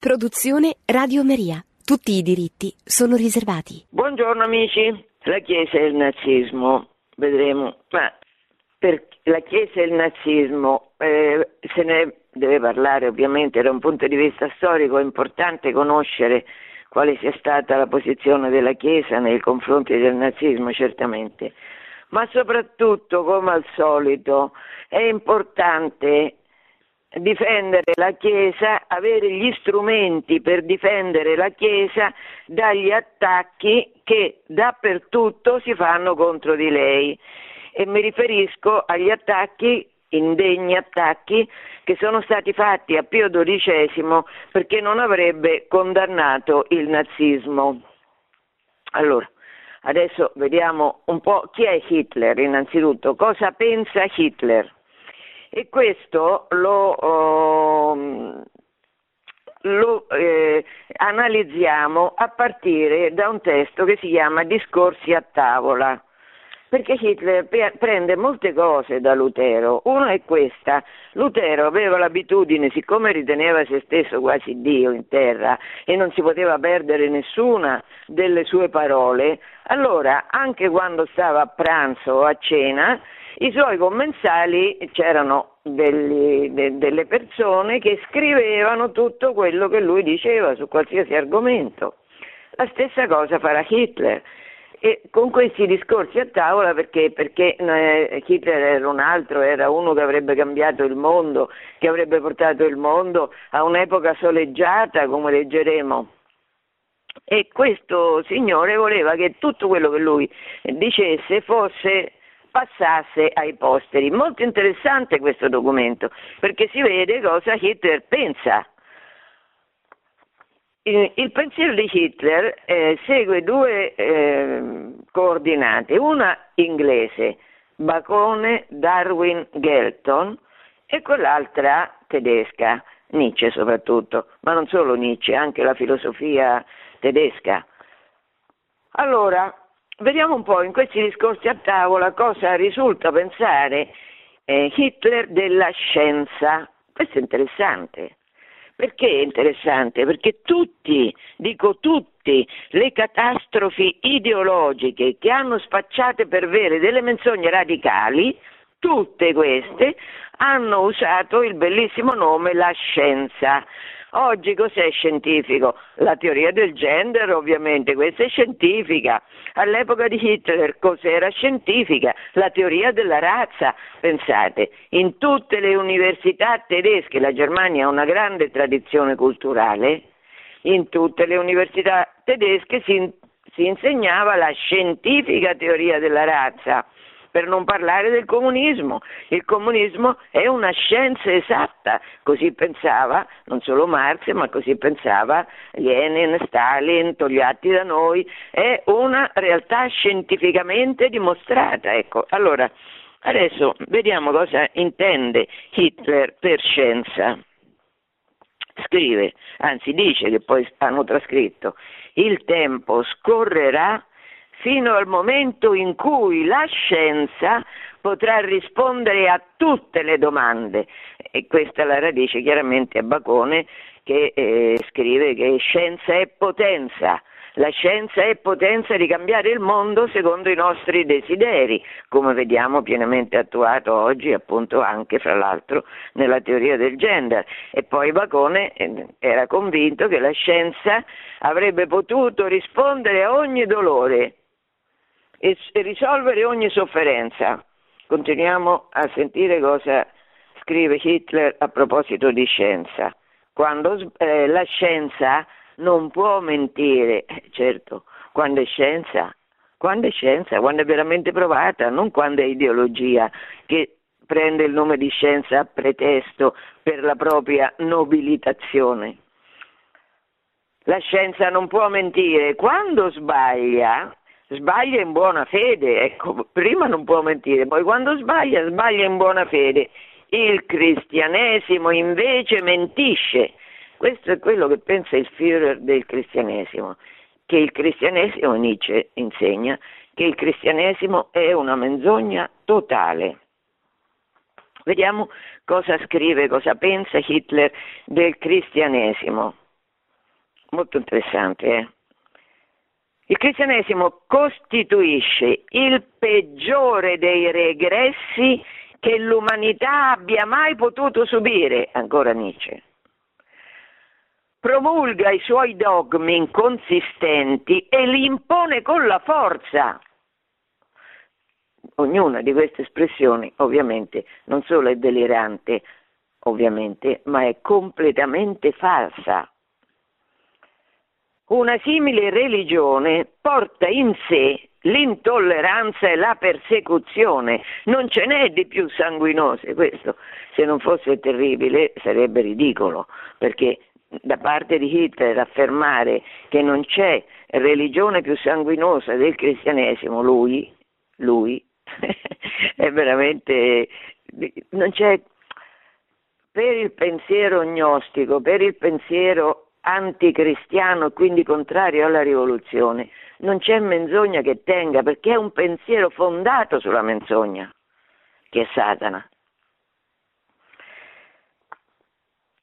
Produzione Radio Maria. Tutti i diritti sono riservati. Buongiorno amici. La Chiesa e il nazismo. Vedremo. Ma per la Chiesa e il nazismo eh, se ne deve parlare ovviamente da un punto di vista storico. È importante conoscere quale sia stata la posizione della Chiesa nei confronti del nazismo, certamente. Ma soprattutto, come al solito, è importante difendere la Chiesa, avere gli strumenti per difendere la Chiesa dagli attacchi che dappertutto si fanno contro di lei. E mi riferisco agli attacchi, indegni attacchi, che sono stati fatti a Pio XII perché non avrebbe condannato il nazismo. Allora, adesso vediamo un po' chi è Hitler innanzitutto, cosa pensa Hitler e questo lo, uh, lo eh, analizziamo a partire da un testo che si chiama Discorsi a tavola perché Hitler prende molte cose da Lutero. Una è questa, Lutero aveva l'abitudine, siccome riteneva se stesso quasi Dio in terra e non si poteva perdere nessuna delle sue parole, allora anche quando stava a pranzo o a cena i suoi commensali c'erano degli, de, delle persone che scrivevano tutto quello che lui diceva su qualsiasi argomento. La stessa cosa farà Hitler. E con questi discorsi a tavola, perché, perché eh, Hitler era un altro, era uno che avrebbe cambiato il mondo, che avrebbe portato il mondo a un'epoca soleggiata, come leggeremo. E questo signore voleva che tutto quello che lui dicesse fosse passasse ai posteri. Molto interessante questo documento perché si vede cosa Hitler pensa. Il, il pensiero di Hitler eh, segue due eh, coordinate, una inglese, Bacone, Darwin, Gelton, e quell'altra tedesca, Nietzsche soprattutto, ma non solo Nietzsche, anche la filosofia tedesca. Allora, vediamo un po' in questi discorsi a tavola cosa risulta pensare eh, Hitler della scienza. Questo è interessante. Perché è interessante? Perché tutti, dico tutti, le catastrofi ideologiche che hanno spacciate per vere delle menzogne radicali, tutte queste hanno usato il bellissimo nome la scienza. Oggi cos'è scientifico? La teoria del gender ovviamente, questa è scientifica. All'epoca di Hitler cos'era scientifica? La teoria della razza. Pensate, in tutte le università tedesche, la Germania ha una grande tradizione culturale, in tutte le università tedesche si, si insegnava la scientifica teoria della razza per non parlare del comunismo. Il comunismo è una scienza esatta, così pensava non solo Marx, ma così pensava Lenin, Stalin, Togliatti da noi, è una realtà scientificamente dimostrata. Ecco, allora, adesso vediamo cosa intende Hitler per scienza. Scrive, anzi dice che poi hanno trascritto, il tempo scorrerà fino al momento in cui la scienza potrà rispondere a tutte le domande. E questa è la radice chiaramente a Bacone che eh, scrive che scienza è potenza. La scienza è potenza di cambiare il mondo secondo i nostri desideri, come vediamo pienamente attuato oggi appunto anche fra l'altro nella teoria del gender. E poi Bacone eh, era convinto che la scienza avrebbe potuto rispondere a ogni dolore e risolvere ogni sofferenza. Continuiamo a sentire cosa scrive Hitler a proposito di scienza. Quando eh, la scienza non può mentire, eh, certo, quando è scienza, quando è scienza, quando è veramente provata, non quando è ideologia che prende il nome di scienza a pretesto per la propria nobilitazione. La scienza non può mentire, quando sbaglia sbaglia in buona fede, ecco, prima non può mentire, poi quando sbaglia, sbaglia in buona fede. Il cristianesimo invece mentisce. Questo è quello che pensa il Führer del cristianesimo, che il cristianesimo, Nietzsche insegna, che il cristianesimo è una menzogna totale. Vediamo cosa scrive, cosa pensa Hitler del cristianesimo. molto interessante. Eh? Il cristianesimo costituisce il peggiore dei regressi che l'umanità abbia mai potuto subire, ancora Nietzsche. Promulga i suoi dogmi inconsistenti e li impone con la forza. Ognuna di queste espressioni ovviamente non solo è delirante, ovviamente, ma è completamente falsa. Una simile religione porta in sé l'intolleranza e la persecuzione, non ce n'è di più sanguinose, questo. Se non fosse terribile sarebbe ridicolo, perché da parte di Hitler affermare che non c'è religione più sanguinosa del cristianesimo, lui, lui è veramente, non c'è, per il pensiero gnostico, per il pensiero anticristiano e quindi contrario alla rivoluzione, non c'è menzogna che tenga perché è un pensiero fondato sulla menzogna, che è Satana.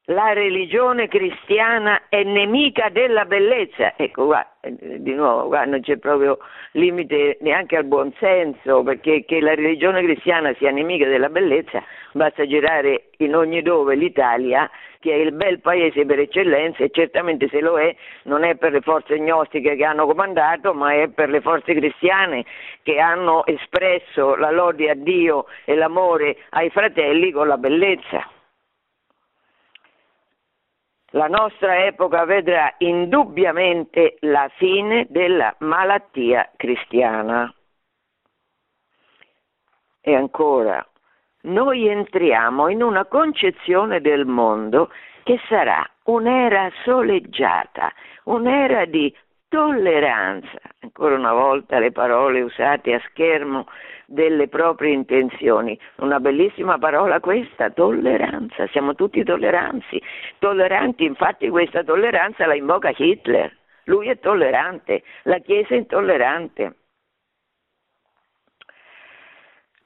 La religione cristiana è nemica della bellezza. Ecco qua, eh, di nuovo, qua non c'è proprio limite neanche al buonsenso, perché che la religione cristiana sia nemica della bellezza, basta girare in ogni dove l'Italia, che è il bel paese per eccellenza, e certamente se lo è, non è per le forze gnostiche che hanno comandato, ma è per le forze cristiane che hanno espresso la lode a Dio e l'amore ai fratelli con la bellezza. La nostra epoca vedrà indubbiamente la fine della malattia cristiana. E ancora, noi entriamo in una concezione del mondo che sarà un'era soleggiata, un'era di tolleranza, ancora una volta le parole usate a schermo delle proprie intenzioni. Una bellissima parola questa, tolleranza, siamo tutti tolleranti, tolleranti, infatti questa tolleranza la invoca Hitler, lui è tollerante, la Chiesa è intollerante.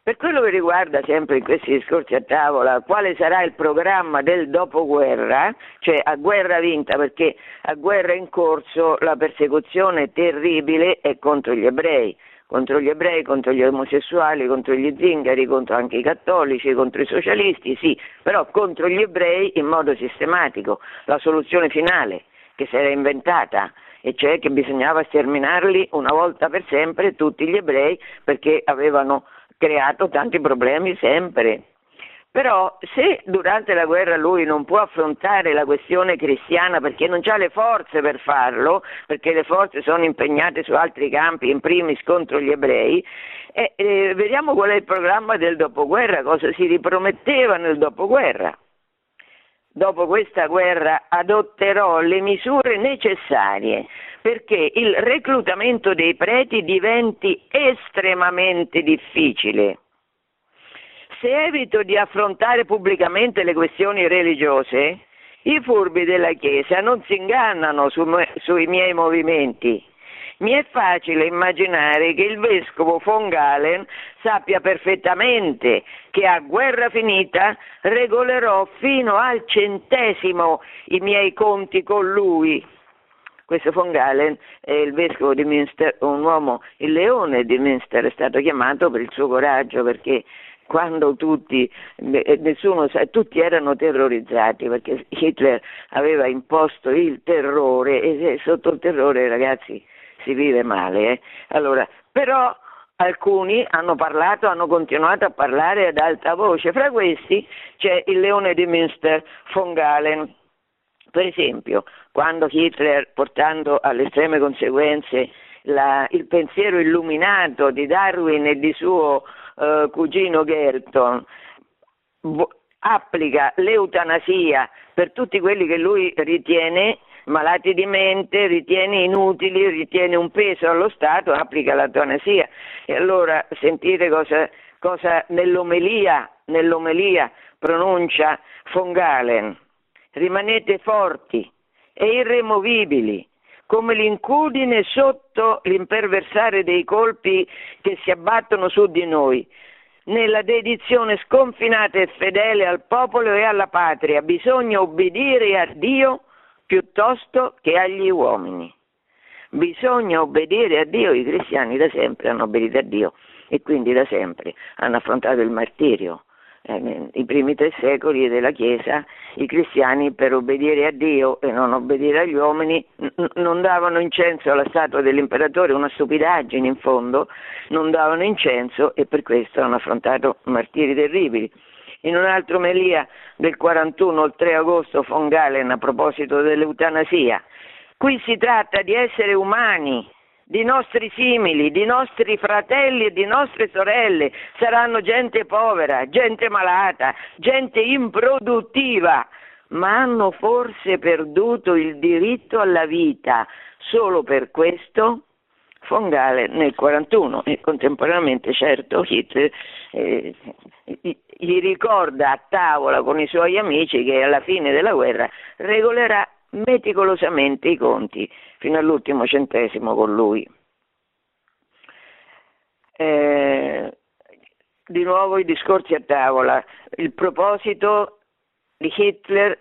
Per quello che riguarda sempre in questi discorsi a tavola quale sarà il programma del dopoguerra, cioè a guerra vinta, perché a guerra in corso la persecuzione terribile è contro gli ebrei, contro gli ebrei, contro gli omosessuali, contro gli zingari, contro anche i cattolici, contro i socialisti, sì, però contro gli ebrei in modo sistematico, la soluzione finale che si era inventata e cioè che bisognava sterminarli una volta per sempre tutti gli ebrei perché avevano creato tanti problemi sempre. Però se durante la guerra lui non può affrontare la questione cristiana perché non ha le forze per farlo, perché le forze sono impegnate su altri campi, in primis contro gli ebrei, eh, eh, vediamo qual è il programma del dopoguerra, cosa si riprometteva nel dopoguerra. Dopo questa guerra adotterò le misure necessarie perché il reclutamento dei preti diventi estremamente difficile se evito di affrontare pubblicamente le questioni religiose, i furbi della Chiesa non si ingannano su, sui miei movimenti. Mi è facile immaginare che il vescovo von Galen sappia perfettamente che a guerra finita regolerò fino al centesimo i miei conti con lui. Questo von Galen è il vescovo di Münster, un uomo, il leone di Münster, è stato chiamato per il suo coraggio perché quando tutti, nessuno, tutti erano terrorizzati perché Hitler aveva imposto il terrore e sotto il terrore ragazzi si vive male. Eh? Allora, però alcuni hanno parlato, hanno continuato a parlare ad alta voce, fra questi c'è il leone di Münster, von Galen. Per esempio, quando Hitler, portando alle estreme conseguenze la, il pensiero illuminato di Darwin e di suo eh, cugino Gerton applica l'eutanasia per tutti quelli che lui ritiene malati di mente, ritiene inutili, ritiene un peso allo Stato, applica l'eutanasia. E allora sentite cosa, cosa nell'omelia, nell'omelia pronuncia von Galen. Rimanete forti e irremovibili, come l'incudine sotto l'imperversare dei colpi che si abbattono su di noi, nella dedizione sconfinata e fedele al popolo e alla patria. Bisogna obbedire a Dio piuttosto che agli uomini. Bisogna obbedire a Dio, i cristiani da sempre hanno obbedito a Dio e quindi da sempre hanno affrontato il martirio. Eh, I primi tre secoli della Chiesa i cristiani per obbedire a Dio e non obbedire agli uomini n- non davano incenso alla statua dell'imperatore, una stupidaggine in fondo, non davano incenso e per questo hanno affrontato martiri terribili. In un'altra omelia del 41, il 3 agosto, von Galen, a proposito dell'eutanasia, qui si tratta di esseri umani, di nostri simili, di nostri fratelli e di nostre sorelle, saranno gente povera, gente malata, gente improduttiva, ma hanno forse perduto il diritto alla vita. Solo per questo Fongale nel 41 e contemporaneamente certo Hitler eh, gli ricorda a tavola con i suoi amici che alla fine della guerra regolerà meticolosamente i conti fino all'ultimo centesimo con lui. Eh, di nuovo i discorsi a tavola, il proposito di Hitler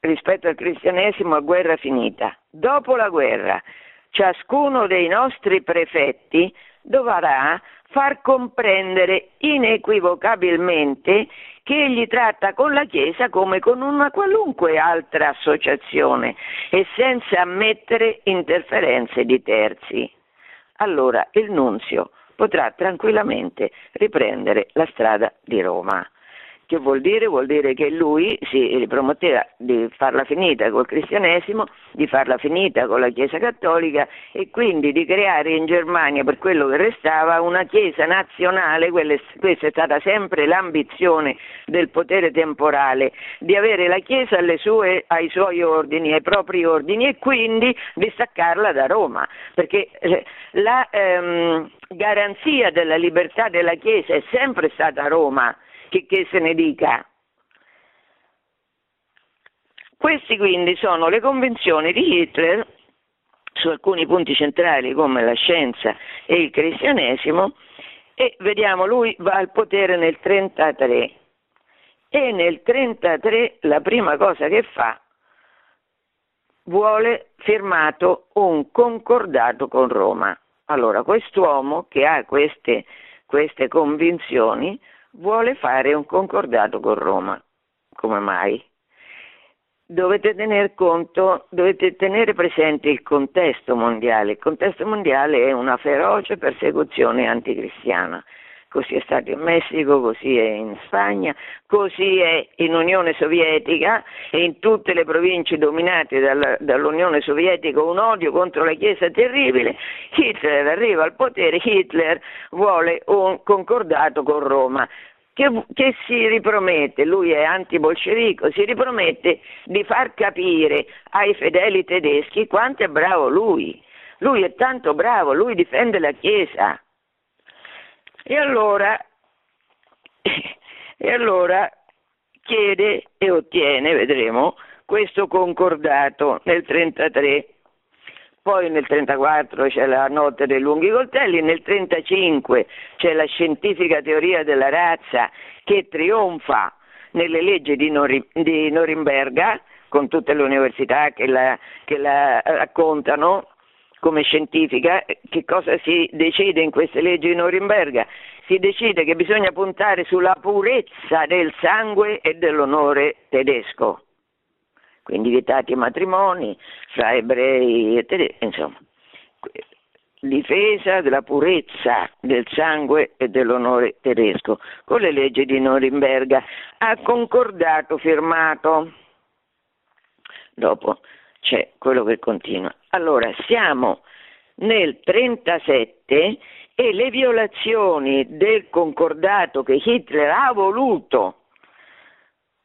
rispetto al cristianesimo a guerra finita. Dopo la guerra, ciascuno dei nostri prefetti dovrà far comprendere inequivocabilmente che egli tratta con la Chiesa come con una qualunque altra associazione e senza ammettere interferenze di terzi. Allora il nunzio potrà tranquillamente riprendere la strada di Roma. Che vuol dire? Vuol dire che lui si prometteva di farla finita col cristianesimo, di farla finita con la Chiesa cattolica e quindi di creare in Germania, per quello che restava, una Chiesa nazionale, questa è stata sempre l'ambizione del potere temporale, di avere la Chiesa sue, ai suoi ordini, ai propri ordini e quindi di staccarla da Roma, perché eh, la ehm, garanzia della libertà della Chiesa è sempre stata Roma che, che se ne dica. Queste quindi sono le convenzioni di Hitler su alcuni punti centrali come la scienza e il cristianesimo e vediamo lui va al potere nel 1933 e nel 1933 la prima cosa che fa vuole firmato un concordato con Roma. Allora quest'uomo che ha queste, queste convinzioni vuole fare un concordato con Roma. Come mai? Dovete tenere conto, dovete tenere presente il contesto mondiale. Il contesto mondiale è una feroce persecuzione anticristiana. Così è stato in Messico, così è in Spagna, così è in Unione Sovietica e in tutte le province dominate dalla, dall'Unione Sovietica un odio contro la Chiesa terribile. Hitler arriva al potere, Hitler vuole un concordato con Roma. Che, che, si ripromette, lui è antibolscevico, si ripromette di far capire ai fedeli tedeschi quanto è bravo lui. Lui è tanto bravo, lui difende la Chiesa. E allora, e allora chiede e ottiene, vedremo, questo concordato nel 1933. Poi nel 1934 c'è la notte dei lunghi coltelli, nel 1935 c'è la scientifica teoria della razza che trionfa nelle leggi di, Nor- di Norimberga, con tutte le università che la, che la raccontano, come scientifica, che cosa si decide in queste leggi di Norimberga? Si decide che bisogna puntare sulla purezza del sangue e dell'onore tedesco. Quindi vietati i matrimoni fra ebrei e tedeschi, insomma. Difesa della purezza del sangue e dell'onore tedesco con le leggi di Norimberga. Ha concordato firmato. Dopo c'è quello che continua. Allora, siamo nel 37 e le violazioni del concordato che Hitler ha voluto,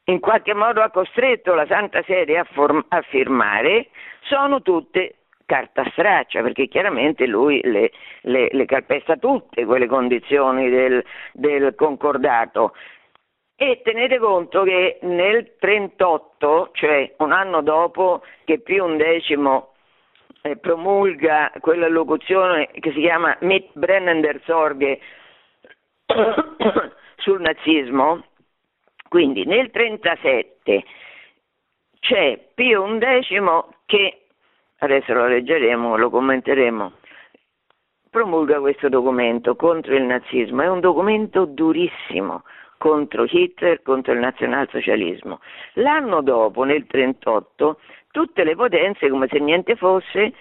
in qualche modo ha costretto la Santa Sede a, form- a firmare, sono tutte carta straccia, perché chiaramente lui le, le, le calpesta tutte quelle condizioni del, del concordato. E tenete conto che nel 1938, cioè un anno dopo che Pio XI eh, promulga quella locuzione che si chiama Mit Brennender Sorge sul nazismo, quindi nel 1937 c'è Pio XI che, adesso lo leggeremo, lo commenteremo, promulga questo documento contro il nazismo, è un documento durissimo contro Hitler, contro il nazionalsocialismo. L'anno dopo, nel 1938, tutte le potenze, come se niente fosse,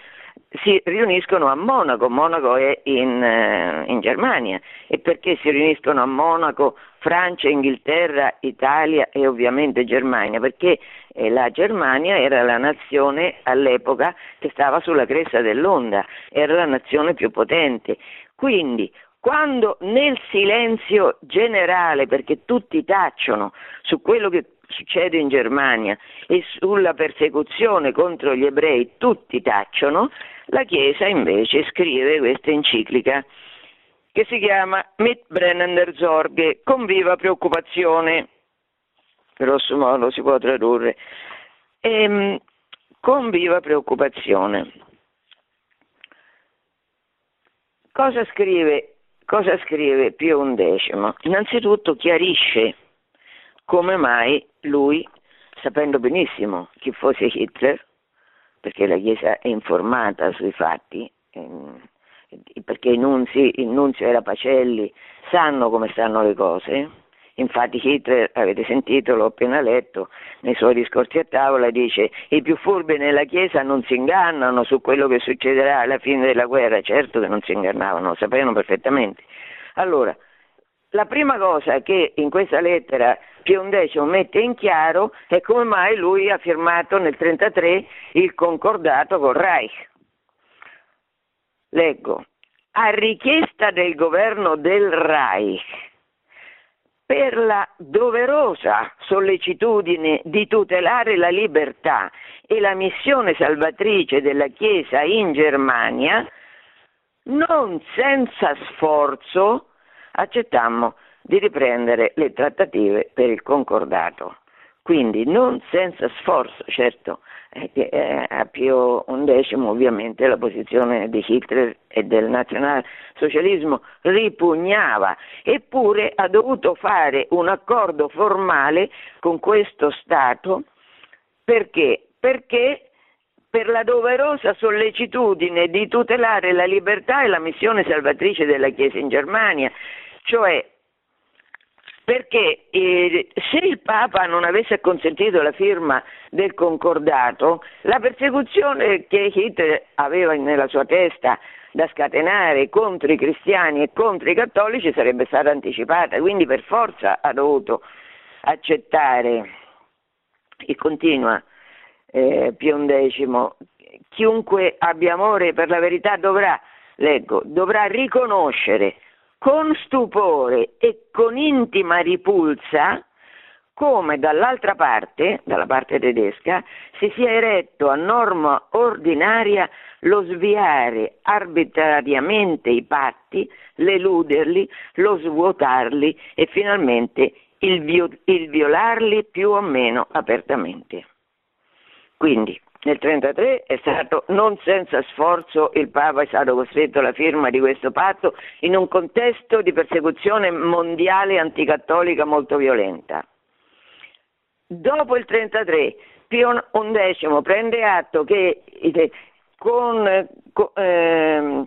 si riuniscono a Monaco, Monaco è in, eh, in, Germania e perché si riuniscono a Monaco Francia, Inghilterra, Italia e ovviamente Germania? Perché eh, la Germania era la nazione all'epoca che stava sulla cresta dell'onda, era la nazione più potente. Quindi quando nel silenzio generale, perché tutti tacciono su quello che succede in Germania e sulla persecuzione contro gli ebrei tutti tacciono, la Chiesa invece scrive questa enciclica che si chiama Mit brennender Sorge, con viva preoccupazione, grosso modo si può tradurre, ehm, con viva preoccupazione. Cosa scrive, cosa scrive Pio XI? Innanzitutto chiarisce come mai lui, sapendo benissimo chi fosse Hitler, perché la Chiesa è informata sui fatti, ehm, perché i nunzi, il nunzio era Pacelli, sanno come stanno le cose. Infatti Hitler, avete sentito, l'ho appena letto, nei suoi discorsi a tavola dice i più furbi nella Chiesa non si ingannano su quello che succederà alla fine della guerra, certo che non si ingannavano, lo sapevano perfettamente. Allora, la prima cosa che in questa lettera Pio XI mette in chiaro è come mai lui ha firmato nel 1933 il concordato col Reich. Leggo, a richiesta del governo del Reich, per la doverosa sollecitudine di tutelare la libertà e la missione salvatrice della Chiesa in Germania, non senza sforzo accettammo di riprendere le trattative per il concordato. Quindi non senza sforzo, certo, eh, a Pio XI ovviamente la posizione di Hitler e del nazionalsocialismo ripugnava, eppure ha dovuto fare un accordo formale con questo Stato perché? Perché per la doverosa sollecitudine di tutelare la libertà e la missione salvatrice della Chiesa in Germania, cioè perché eh, se il Papa non avesse consentito la firma del concordato, la persecuzione che Hitler aveva nella sua testa da scatenare contro i cristiani e contro i cattolici sarebbe stata anticipata, quindi per forza ha dovuto accettare, e continua eh, Pio XI, chiunque abbia amore per la verità dovrà, leggo, dovrà riconoscere con stupore e con intima ripulsa come dall'altra parte, dalla parte tedesca, si sia eretto a norma ordinaria lo sviare arbitrariamente i patti, l'eluderli, lo svuotarli e finalmente il, violarli più o meno apertamente. Quindi nel 1933 è stato non senza sforzo il Papa è stato costretto alla firma di questo patto in un contesto di persecuzione mondiale anticattolica molto violenta. Dopo il 1933 Pio XI prende atto che con, con, eh,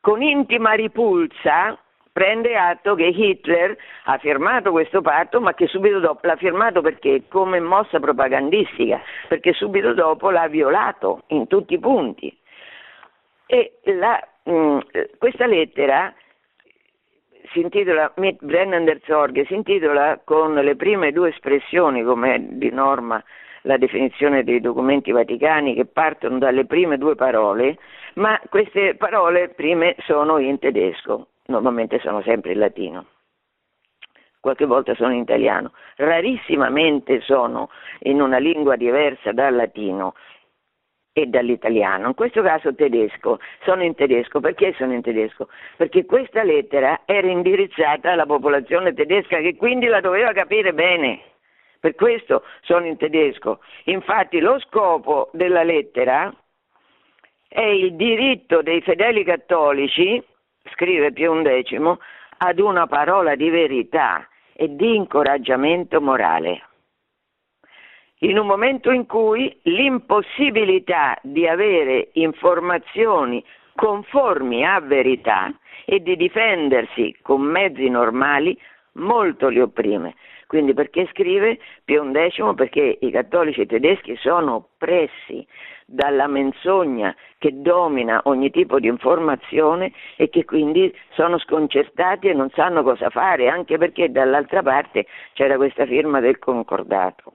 con intima ripulsa prende atto che Hitler ha firmato questo patto, ma che subito dopo l'ha firmato perché come mossa propagandistica, perché subito dopo l'ha violato in tutti i punti. E la, mh, mm, questa lettera si intitola Mit Brennender Sorge, si intitola con le prime due espressioni, come di norma la definizione dei documenti vaticani, che partono dalle prime due parole, ma queste parole prime sono in tedesco normalmente sono sempre in latino, qualche volta sono in italiano, rarissimamente sono in una lingua diversa dal latino e dall'italiano, in questo caso tedesco, sono in tedesco, perché sono in tedesco? Perché questa lettera era indirizzata alla popolazione tedesca che quindi la doveva capire bene, per questo sono in tedesco. Infatti lo scopo della lettera è il diritto dei fedeli cattolici scrive Pio XI, ad una parola di verità e di incoraggiamento morale. in un momento in cui l'impossibilità di avere informazioni conformi a verità e di difendersi con mezzi normali molto li opprime. Quindi perché scrive Pio X? Perché i cattolici tedeschi sono oppressi dalla menzogna che domina ogni tipo di informazione e che quindi sono sconcertati e non sanno cosa fare, anche perché dall'altra parte c'era questa firma del concordato.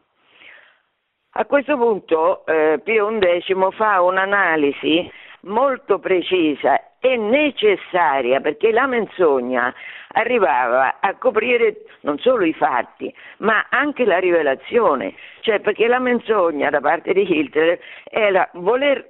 A questo punto eh, Pio XI fa un'analisi molto precisa e necessaria perché la menzogna arrivava a coprire non solo i fatti ma anche la rivelazione, cioè perché la menzogna da parte di Hitler era voler,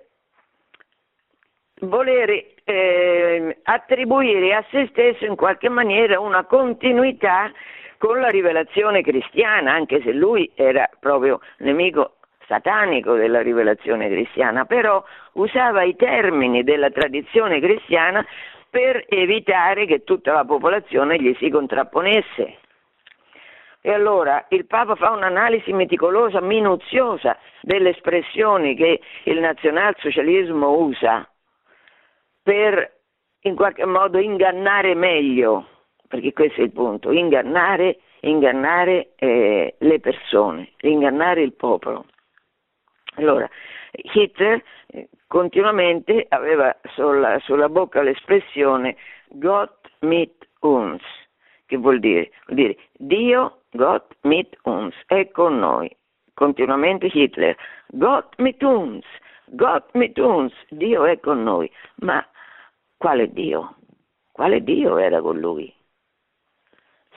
voler eh, attribuire a se stesso in qualche maniera una continuità con la rivelazione cristiana, anche se lui era proprio nemico satanico della rivelazione cristiana, però usava i termini della tradizione cristiana per evitare che tutta la popolazione gli si contrapponesse. E allora il Papa fa un'analisi meticolosa, minuziosa delle espressioni che il nazionalsocialismo usa per in qualche modo ingannare meglio, perché questo è il punto, ingannare, ingannare eh, le persone, ingannare il popolo. Allora, Hitler eh, continuamente aveva sulla, sulla, bocca l'espressione Gott mit uns, che vuol dire, vuol dire Dio Gott mit uns, è con noi. Continuamente Hitler, Gott mit uns, Gott mit uns, Dio è con noi. Ma quale Dio? Quale Dio era con lui?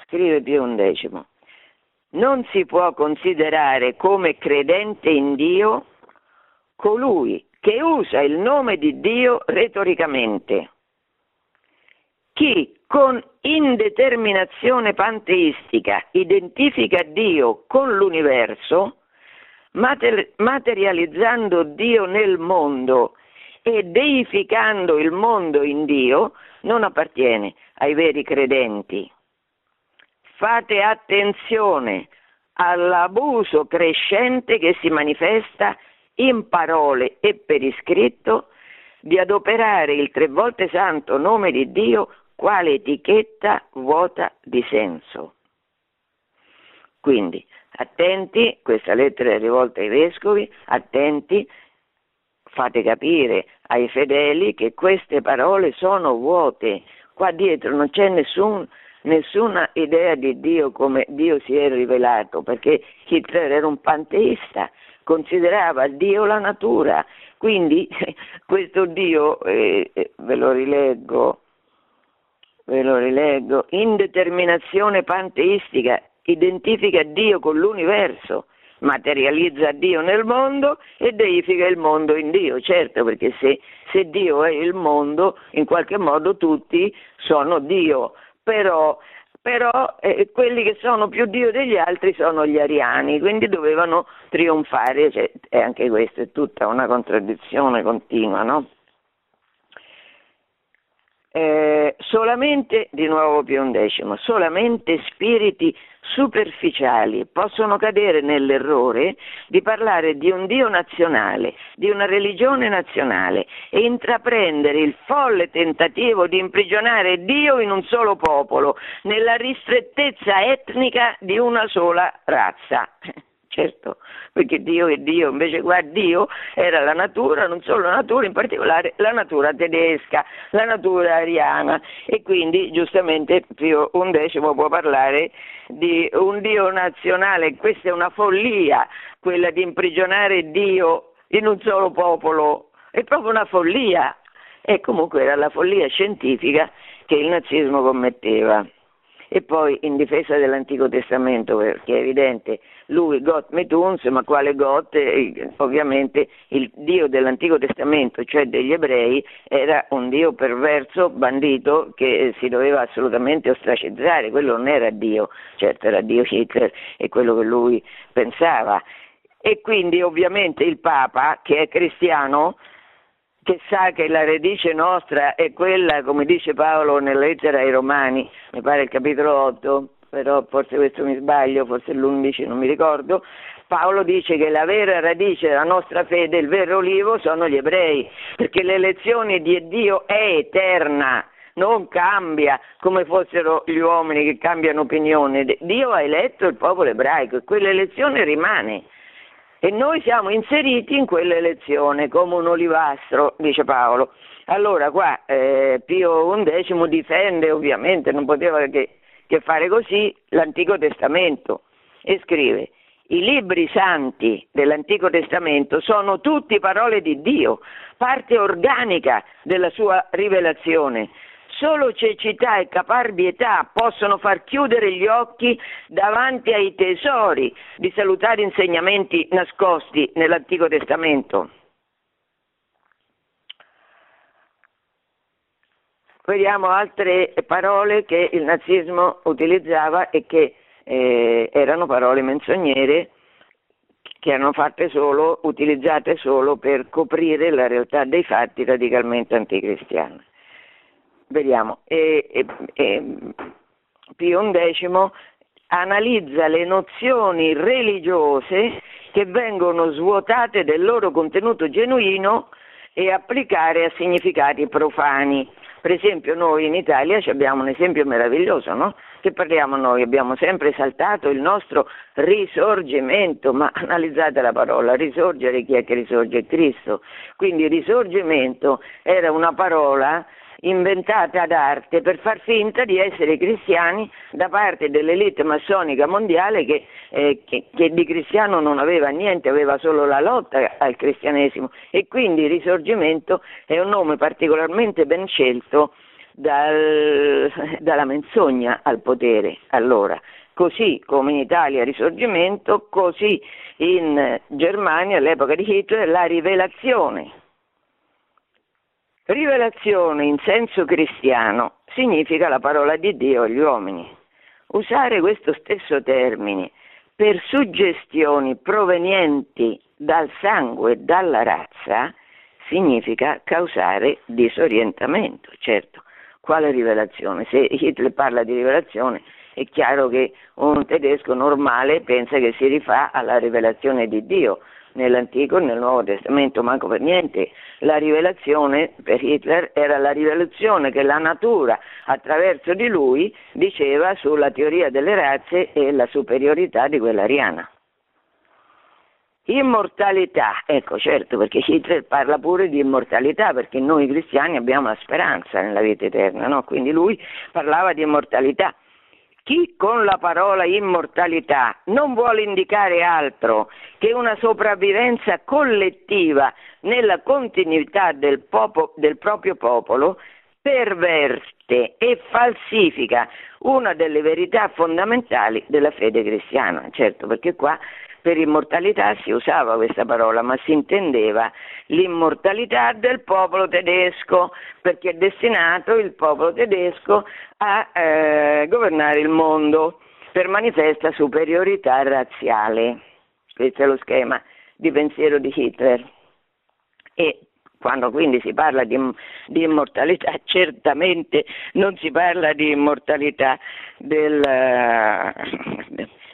Scrive Pio XI non si può considerare come credente in Dio colui che usa il nome di Dio retoricamente. Chi con indeterminazione panteistica identifica Dio con l'universo, materializzando Dio nel mondo e deificando il mondo in Dio, non appartiene ai veri credenti fate attenzione all'abuso crescente che si manifesta in parole e per iscritto di adoperare il tre volte santo nome di Dio quale etichetta vuota di senso. Quindi, attenti, questa lettera è rivolta ai vescovi, attenti, fate capire ai fedeli che queste parole sono vuote, qua dietro non c'è nessun nessuna idea di Dio come Dio si è rivelato, perché Hitler era un panteista, considerava Dio la natura, quindi questo Dio, eh, eh, ve lo rileggo, ve lo rileggo, indeterminazione panteistica, identifica Dio con l'universo, materializza Dio nel mondo e deifica il mondo in Dio, certo perché se, se Dio è il mondo, in qualche modo tutti sono Dio, però, però eh, quelli che sono più Dio degli altri sono gli ariani, quindi dovevano trionfare, cioè, e anche questa è tutta una contraddizione continua, no? Eh, solamente, di nuovo Pio X, solamente spiriti superficiali possono cadere nell'errore di parlare di un Dio nazionale, di una religione nazionale e intraprendere il folle tentativo di imprigionare Dio in un solo popolo, nella ristrettezza etnica di una sola razza certo, perché Dio è Dio, invece qua Dio era la natura, non solo la natura, in particolare la natura tedesca, la natura ariana. E quindi giustamente Pio XI può parlare di un Dio nazionale, questa è una follia, quella di imprigionare Dio in un solo popolo, è proprio una follia. E comunque era la follia scientifica che il nazismo commetteva e poi in difesa dell'Antico Testamento, perché è evidente, lui Gott Metuns, ma quale Gott? Eh, ovviamente il Dio dell'Antico Testamento, cioè degli ebrei, era un Dio perverso, bandito, che si doveva assolutamente ostracizzare, quello non era Dio, certo era Dio Hitler e quello che lui pensava. E quindi ovviamente il Papa, che è cristiano, che sa che la radice nostra è quella, come dice Paolo nella lettera ai Romani, mi pare il capitolo 8, però forse questo mi sbaglio, forse l'11, non mi ricordo, Paolo dice che la vera radice della nostra fede, il vero olivo, sono gli ebrei, perché l'elezione di Dio è eterna, non cambia come fossero gli uomini che cambiano opinione. Dio ha eletto il popolo ebraico e quell'elezione rimane. E noi siamo inseriti in quell'elezione come un olivastro, dice Paolo. Allora qua eh, Pio XI difende, ovviamente, non poteva che, che fare così, l'Antico Testamento e scrive i libri santi dell'Antico Testamento sono tutti parole di Dio, parte organica della sua rivelazione. Solo cecità e caparbietà possono far chiudere gli occhi davanti ai tesori di salutari insegnamenti nascosti nell'Antico Testamento. Vediamo altre parole che il nazismo utilizzava e che eh, erano parole menzognere che erano fatte solo, utilizzate solo per coprire la realtà dei fatti radicalmente anticristiani. Vediamo, e, e, e Pio XI analizza le nozioni religiose che vengono svuotate del loro contenuto genuino e applicare a significati profani. Per esempio noi in Italia abbiamo un esempio meraviglioso, no? Che parliamo noi? Abbiamo sempre esaltato il nostro risorgimento, ma analizzate la parola, risorgere chi è che risorge? Cristo. Quindi risorgimento era una parola inventata ad arte per far finta di essere cristiani da parte dell'elite massonica mondiale che, eh, che, che, di cristiano non aveva niente, aveva solo la lotta al cristianesimo e quindi risorgimento è un nome particolarmente ben scelto dal, dalla menzogna al potere allora. Così come in Italia risorgimento, così in Germania all'epoca di Hitler la rivelazione Rivelazione in senso cristiano significa la parola di Dio agli uomini. Usare questo stesso termine per suggestioni provenienti dal sangue e dalla razza significa causare disorientamento, certo. Quale rivelazione? Se Hitler parla di rivelazione è chiaro che un tedesco normale pensa che si rifà alla rivelazione di Dio, nell'Antico e nel Nuovo Testamento, manco per niente. La rivelazione per Hitler era la rivelazione che la natura attraverso di lui diceva sulla teoria delle razze e la superiorità di quella ariana. Immortalità, ecco certo perché Hitler parla pure di immortalità perché noi cristiani abbiamo la speranza nella vita eterna, no? quindi lui parlava di immortalità. Chi con la parola immortalità non vuole indicare altro che una sopravvivenza collettiva nella continuità del, popo, del proprio popolo, perverte e falsifica una delle verità fondamentali della fede cristiana. Certo, perché qua per immortalità si usava questa parola, ma si intendeva l'immortalità del popolo tedesco, perché è destinato il popolo tedesco a eh, governare il mondo per manifesta superiorità razziale. Questo è lo schema di pensiero di Hitler. E quando quindi si parla di, di, immortalità, certamente non si parla di immortalità del,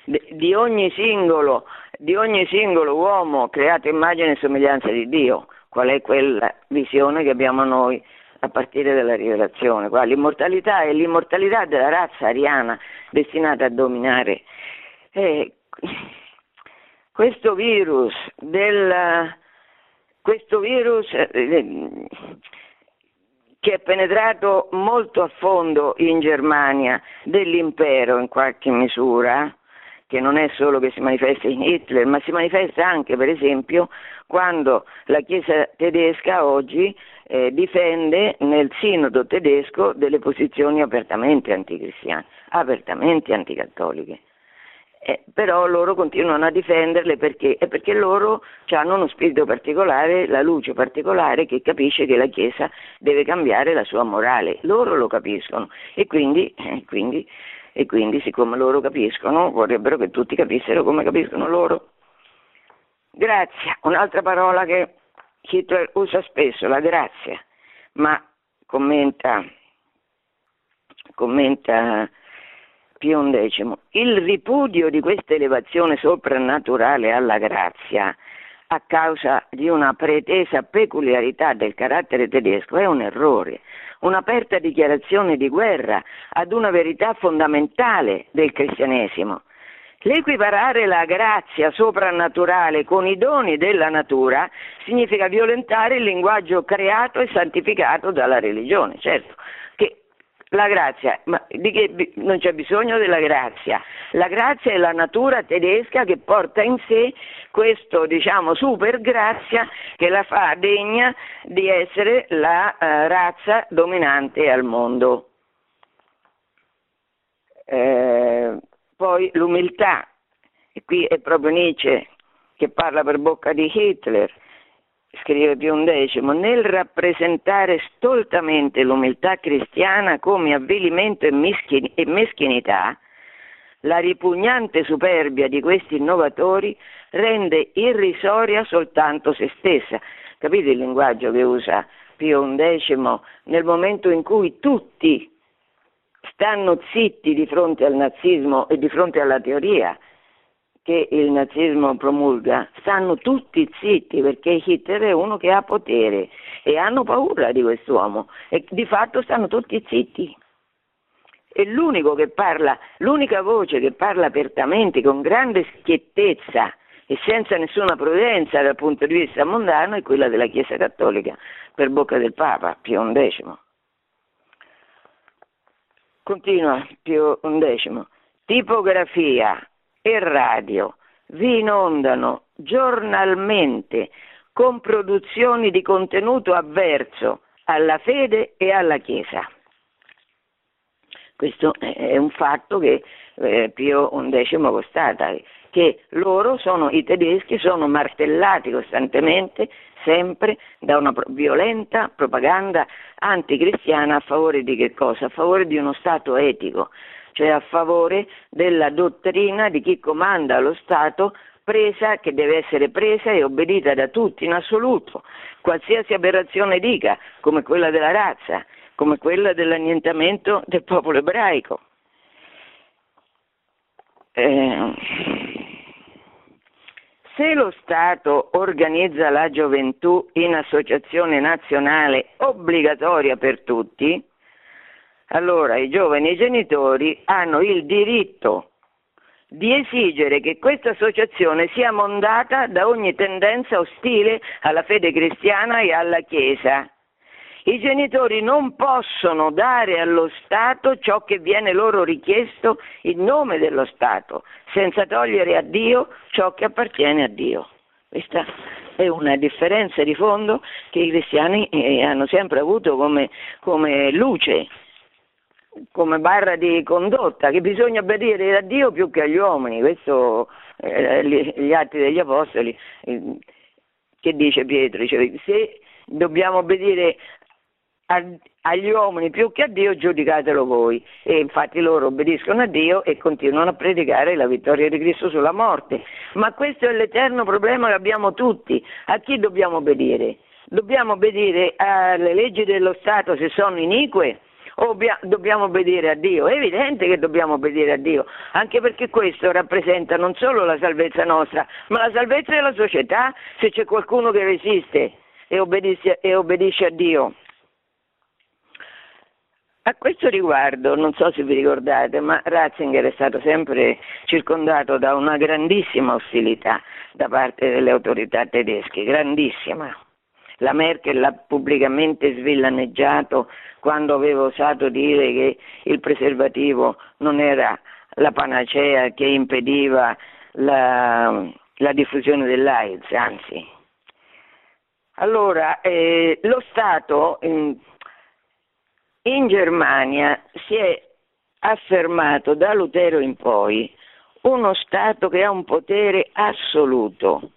di ogni singolo, di ogni singolo uomo creato immagine e somiglianza di Dio, qual è quella visione che abbiamo noi a partire dalla rivelazione. Qua, l'immortalità è l'immortalità della razza ariana destinata a dominare. E questo virus, del, questo virus eh, che è penetrato molto a fondo in Germania dell'impero in qualche misura, che non è solo che si manifesta in Hitler, ma si manifesta anche, per esempio, quando la Chiesa tedesca oggi eh, difende nel sinodo tedesco delle posizioni apertamente anticristiane, apertamente anticattoliche. Eh, però loro continuano a difenderle perché? Eh, perché loro hanno uno spirito particolare, la luce particolare che capisce che la Chiesa deve cambiare la sua morale. Loro lo capiscono e quindi, eh, quindi e quindi siccome loro capiscono vorrebbero che tutti capissero come capiscono loro. Grazia, un'altra parola che Hitler usa spesso, la grazia, ma commenta, commenta Pio XI, il ripudio di questa elevazione soprannaturale alla grazia a causa di una pretesa peculiarità del carattere tedesco è un errore, un'aperta dichiarazione di guerra ad una verità fondamentale del cristianesimo. L'equiparare la grazia soprannaturale con i doni della natura significa violentare il linguaggio creato e santificato dalla religione, certo. Che la grazia, ma di che non c'è bisogno della grazia. La grazia è la natura tedesca che porta in sé questo, diciamo, super grazia che la fa degna di essere la eh, razza dominante al mondo. Eh, poi l'umiltà, e qui è proprio Nietzsche che parla per bocca di Hitler, scrive Pio XI, nel rappresentare stoltamente l'umiltà cristiana come avvilimento e, mischin- e meschinità, la ripugnante superbia di questi innovatori rende irrisoria soltanto se stessa. Capite il linguaggio che usa Pio XI nel momento in cui tutti stanno zitti di fronte al nazismo e di fronte alla teoria che il nazismo promulga, stanno tutti zitti perché Hitler è uno che ha potere e hanno paura di quest'uomo e di fatto stanno tutti zitti. E l'unico che parla, l'unica voce che parla apertamente, con grande schiettezza e senza nessuna prudenza dal punto di vista mondano è quella della Chiesa Cattolica, per bocca del Papa Pio XI. Continua Pio XI. Tipografia e radio vi inondano giornalmente con produzioni di contenuto avverso alla fede e alla Chiesa. Questo è un fatto che eh, Pio XI constata, che loro sono, i tedeschi, sono martellati costantemente sempre da una violenta propaganda anticristiana a favore di che cosa? A favore di uno Stato etico, cioè a favore della dottrina di chi comanda lo Stato presa, che deve essere presa e obbedita da tutti in assoluto, qualsiasi aberrazione dica, come quella della razza, come quella dell'annientamento del popolo ebraico. Eh, se lo Stato organizza la gioventù in associazione nazionale obbligatoria per tutti, allora i giovani genitori hanno il diritto di esigere che questa associazione sia mondata da ogni tendenza ostile alla fede cristiana e alla Chiesa i genitori non possono dare allo Stato ciò che viene loro richiesto in nome dello Stato, senza togliere a Dio ciò che appartiene a Dio. Questa è una differenza di fondo che i cristiani eh, hanno sempre avuto come, come luce, come barra di condotta, che bisogna obbedire a Dio più che agli uomini. Questo eh, gli atti degli Apostoli, eh, che dice Pietro, cioè, se dobbiamo obbedire agli uomini più che a Dio giudicatelo voi e infatti loro obbediscono a Dio e continuano a predicare la vittoria di Cristo sulla morte ma questo è l'eterno problema che abbiamo tutti a chi dobbiamo obbedire? dobbiamo obbedire alle leggi dello Stato se sono inique o dobbiamo obbedire a Dio? È evidente che dobbiamo obbedire a Dio, anche perché questo rappresenta non solo la salvezza nostra, ma la salvezza della società se c'è qualcuno che resiste e obbedisce, e obbedisce a Dio. A questo riguardo, non so se vi ricordate, ma Ratzinger è stato sempre circondato da una grandissima ostilità da parte delle autorità tedesche, grandissima. La Merkel l'ha pubblicamente svillaneggiato quando aveva osato dire che il preservativo non era la panacea che impediva la, la diffusione dell'AIDS, anzi. Allora, eh, lo Stato... In, in Germania si è affermato da Lutero in poi uno Stato che ha un potere assoluto,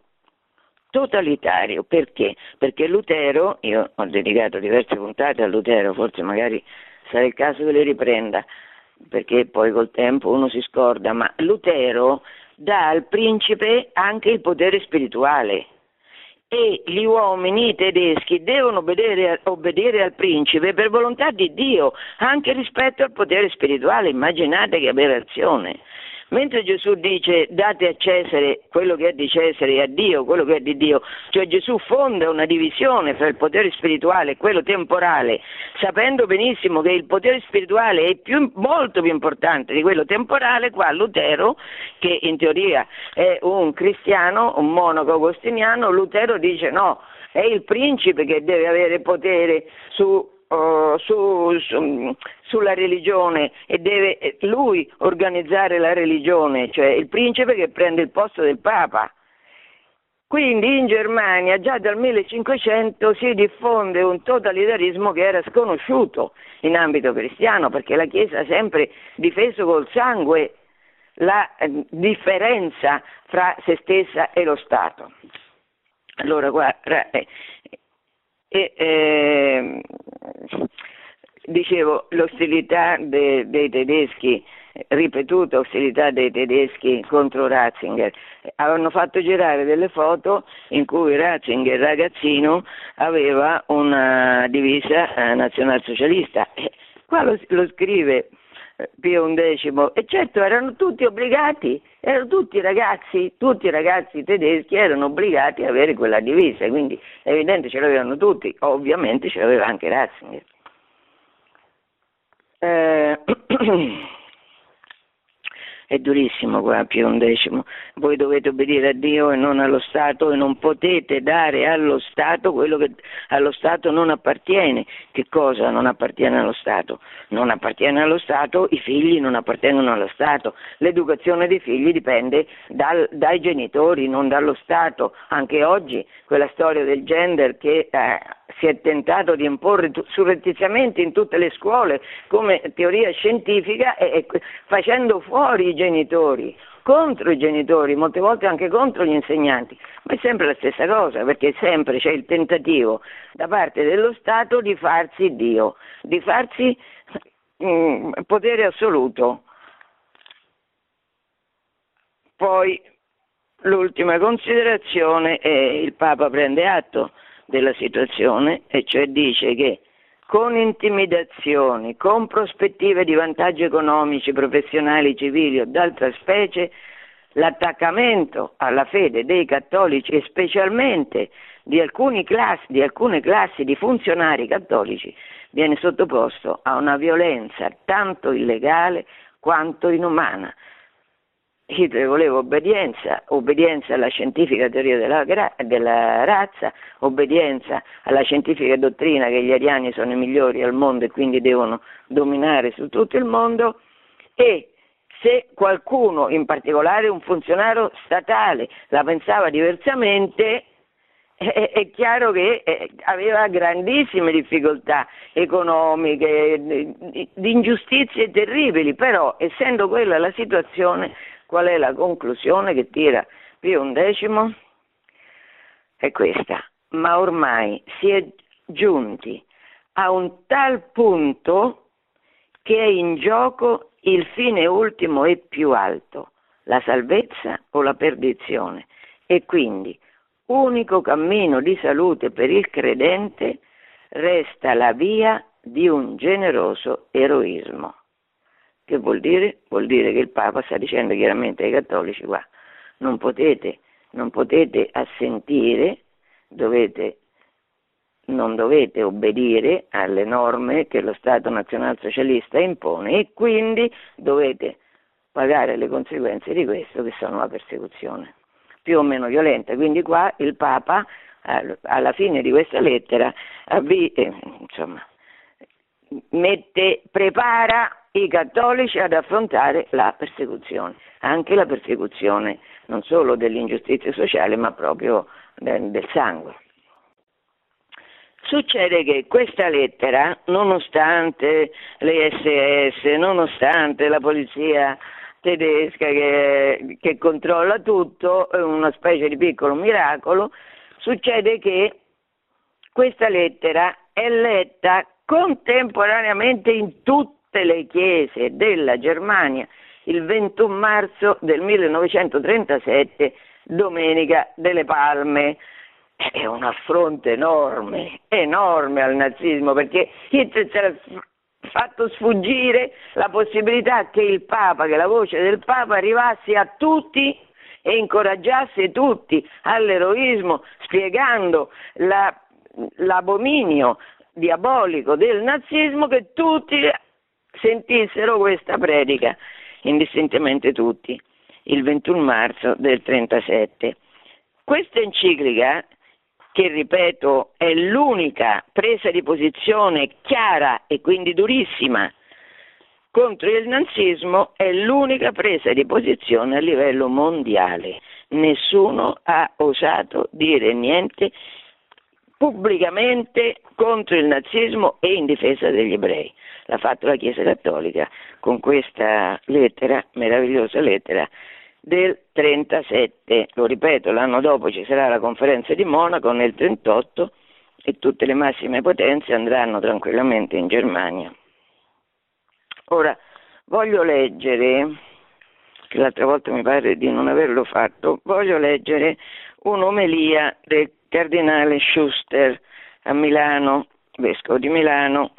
totalitario. Perché? Perché Lutero, io ho dedicato diverse puntate a Lutero, forse magari sarà il caso che le riprenda, perché poi col tempo uno si scorda, ma Lutero dà al principe anche il potere spirituale e gli uomini tedeschi devono obbedire, obbedire, al principe per volontà di Dio, anche rispetto al potere spirituale. Immaginate che aberrazione. Mentre Gesù dice date a Cesare quello che è di Cesare e a Dio quello che è di Dio, cioè Gesù fonda una divisione fra il potere spirituale e quello temporale, sapendo benissimo che il potere spirituale è più, molto più importante di quello temporale, qua Lutero, che in teoria è un cristiano, un monaco agostiniano, Lutero dice no, è il principe che deve avere potere su uh, su, su, sulla religione e deve lui organizzare la religione, cioè il principe che prende il posto del Papa. Quindi in Germania già dal 1500 si diffonde un totalitarismo che era sconosciuto in ambito cristiano perché la Chiesa ha sempre difeso col sangue la eh, differenza fra se stessa e lo Stato. Allora, guarda, eh, e, eh, dicevo, l'ostilità de, dei tedeschi, ripetuta ostilità dei tedeschi contro Ratzinger, avevano fatto girare delle foto in cui Ratzinger, ragazzino, aveva una divisa eh, nazionalsocialista. Qua lo, lo scrive Pio XI e certo erano tutti obbligati, erano tutti ragazzi, tutti i ragazzi tedeschi erano obbligati ad avere quella divisa, quindi è evidente ce l'avevano tutti, ovviamente ce l'aveva anche Ratzinger. Eh, è durissimo qua Pio XI, voi dovete obbedire a Dio e non allo Stato e non potete dare allo Stato quello che allo Stato non appartiene. Che cosa non appartiene allo Stato? Non appartiene allo Stato, i figli non appartengono allo Stato, l'educazione dei figli dipende dal, dai genitori, non dallo Stato. Anche oggi quella storia del gender che eh, si è tentato di imporre surrettiziamente in tutte le scuole come teoria scientifica e, e facendo fuori i genitori, contro i genitori, molte volte anche contro gli insegnanti, ma è sempre la stessa cosa, perché sempre c'è il tentativo da parte dello Stato di farsi Dio, di farsi mm, potere assoluto. Poi l'ultima considerazione è il Papa prende atto della situazione e cioè dice che con intimidazioni, con prospettive di vantaggi economici, professionali, civili o d'altra specie, l'attaccamento alla fede dei cattolici e specialmente di, classi, di alcune classi di funzionari cattolici viene sottoposto a una violenza tanto illegale quanto inumana. Hitler voleva obbedienza, obbedienza alla scientifica teoria della, della, razza, obbedienza alla scientifica dottrina che gli ariani sono i migliori al mondo e quindi devono dominare su tutto il mondo. E se qualcuno, in particolare un funzionario statale, la pensava diversamente, è, è chiaro che eh, aveva grandissime difficoltà economiche, di ingiustizie terribili, però essendo quella la situazione Qual è la conclusione che tira Pio XI? È questa, ma ormai si è giunti a un tal punto che è in gioco il fine ultimo e più alto, la salvezza o la perdizione, e quindi unico cammino di salute per il credente resta la via di un generoso eroismo. Che vuol dire? Vuol dire che il Papa sta dicendo chiaramente ai cattolici qua, non potete, non potete assentire, dovete, non dovete obbedire alle norme che lo Stato nazionalsocialista impone e quindi dovete pagare le conseguenze di questo che sono la persecuzione più o meno violenta. Quindi qua il Papa alla fine di questa lettera avvi, eh, insomma, mette, prepara i cattolici ad affrontare la persecuzione, anche la persecuzione non solo dell'ingiustizia sociale ma proprio del, del sangue. Succede che questa lettera, nonostante le SS, nonostante la polizia tedesca che, che controlla tutto, è una specie di piccolo miracolo, succede che questa lettera è letta contemporaneamente in tutte le chiese della Germania il 21 marzo del 1937, Domenica delle Palme. è un affronto enorme, enorme al nazismo, perché Hitler si era fatto sfuggire la possibilità che il Papa, che la voce del Papa arrivasse a tutti e incoraggiasse tutti all'eroismo, spiegando la, l'abominio diabolico del nazismo, che tutti sentissero questa predica, indistintamente tutti, il 21 marzo del 37. Questa enciclica che ripeto è l'unica presa di posizione chiara e quindi durissima contro il nazismo, è l'unica presa di posizione a livello mondiale. Nessuno ha osato dire niente pubblicamente contro il nazismo e in difesa degli ebrei. L'ha fatto la Chiesa Cattolica con questa lettera, meravigliosa lettera del 37. Lo ripeto, l'anno dopo ci sarà la conferenza di Monaco nel 38 e tutte le massime potenze andranno tranquillamente in Germania. Ora, voglio leggere, che l'altra volta mi pare di non averlo fatto, voglio leggere un'omelia del cardinale Schuster a Milano, vescovo di Milano,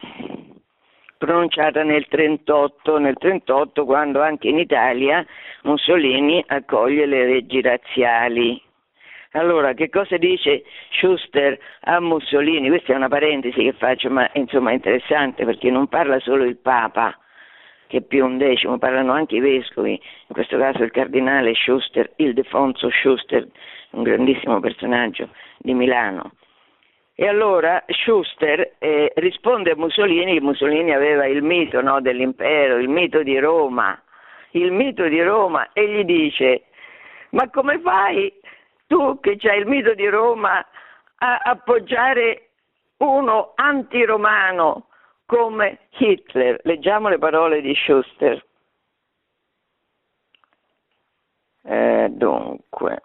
pronunciata nel 38, nel 38 quando anche in Italia Mussolini accoglie le leggi razziali. Allora, che cosa dice Schuster a Mussolini? Questa è una parentesi che faccio, ma insomma interessante perché non parla solo il Papa, che è più un decimo, parlano anche i vescovi, in questo caso il cardinale Schuster, il Defonso Schuster, un grandissimo personaggio di Milano. E allora Schuster eh, risponde a Mussolini che Mussolini aveva il mito no, dell'impero, il mito di Roma, il mito di Roma e gli dice ma come fai tu che c'hai il mito di Roma a appoggiare uno antiromano come Hitler? Leggiamo le parole di Schuster. Eh, dunque.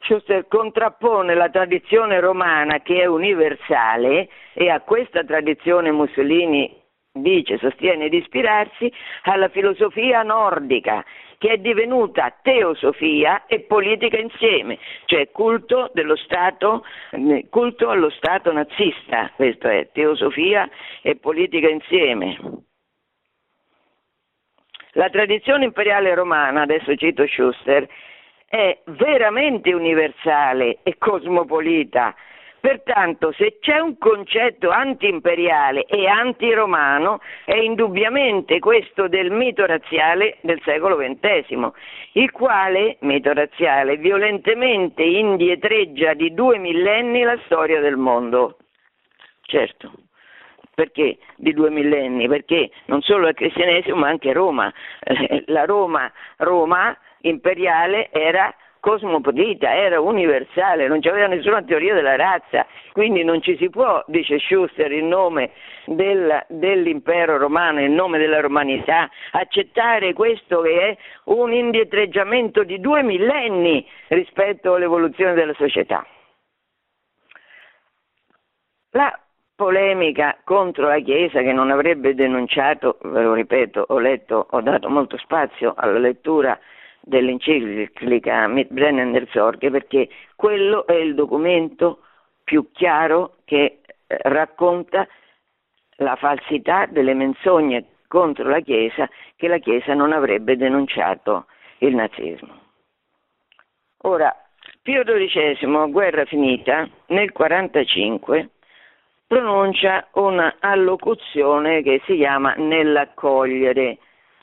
Schuster contrappone la tradizione romana che è universale e a questa tradizione Mussolini dice, sostiene di ispirarsi alla filosofia nordica che è divenuta teosofia e politica insieme, cioè culto, stato, culto allo Stato nazista, questo è teosofia e politica insieme. La tradizione imperiale romana, adesso cito Schuster, è veramente universale e cosmopolita. Pertanto, se c'è un concetto anti-imperiale e anti-romano, è indubbiamente questo del mito razziale del secolo XX, il quale, mito razziale, violentemente indietreggia di due millenni la storia del mondo. Certo. Perché di due millenni? Perché non solo il cristianesimo ma anche Roma. La Roma, Roma imperiale era cosmopolita, era universale, non c'aveva nessuna teoria della razza, quindi non ci si può, dice Schuster, in nome del, dell'impero romano, in nome della romanità, accettare questo che è un indietreggiamento di due millenni rispetto all'evoluzione della società. La polemica contro la Chiesa che non avrebbe denunciato, ve lo ripeto, ho letto, ho dato molto spazio alla lettura dell'enciclica Mitbrennen der Sorge perché quello è il documento più chiaro che eh, racconta la falsità delle menzogne contro la Chiesa che la Chiesa non avrebbe denunciato il nazismo. Ora, Pio XII, guerra finita, nel 1945 pronuncia una allocuzione che si chiama Nell'accogliere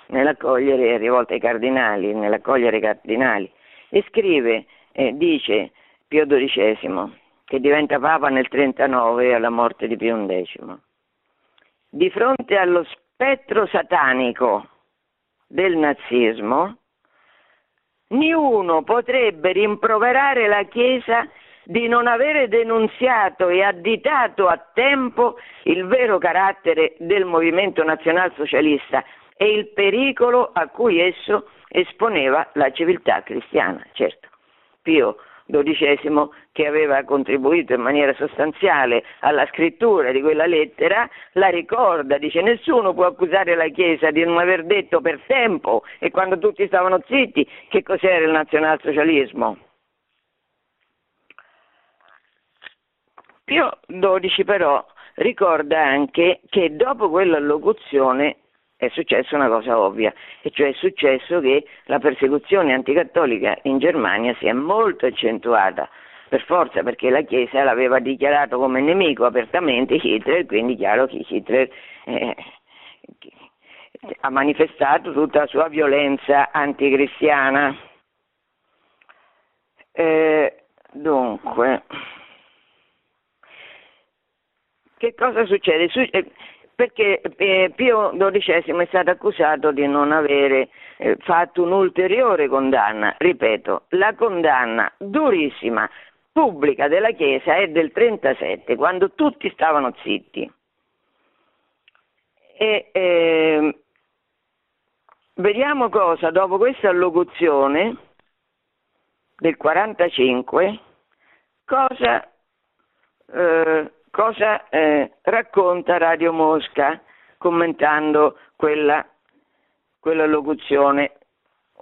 nell'accogliere rivolta ai cardinali, nell'accogliere i cardinali, e scrive, eh, dice Pio XII, che diventa Papa nel 39 alla morte di Pio XI, di fronte allo spettro satanico del nazismo, niuno potrebbe rimproverare la Chiesa di non avere denunziato e additato a tempo il vero carattere del movimento nazionalsocialista e il pericolo a cui esso esponeva la civiltà cristiana. Certo, Pio XII che aveva contribuito in maniera sostanziale alla scrittura di quella lettera, la ricorda, dice nessuno può accusare la Chiesa di non aver detto per tempo e quando tutti stavano zitti che cos'era il nazionalsocialismo. Pio XII però ricorda anche che dopo quella locuzione è successa una cosa ovvia, e cioè è successo che la persecuzione anticattolica in Germania si è molto accentuata, per forza perché la Chiesa l'aveva dichiarato come nemico apertamente Hitler, quindi chiaro che Hitler eh, ha manifestato tutta la sua violenza anticristiana. Eh, dunque, che cosa succede? Eh, perché eh, Pio XII è stato accusato di non avere eh, fatto un'ulteriore condanna, ripeto, la condanna durissima, pubblica della Chiesa è del 37, quando tutti stavano zitti. E, eh, vediamo cosa dopo questa allocuzione del 45, cosa eh, cosa eh, racconta Radio Mosca commentando quella, quella locuzione.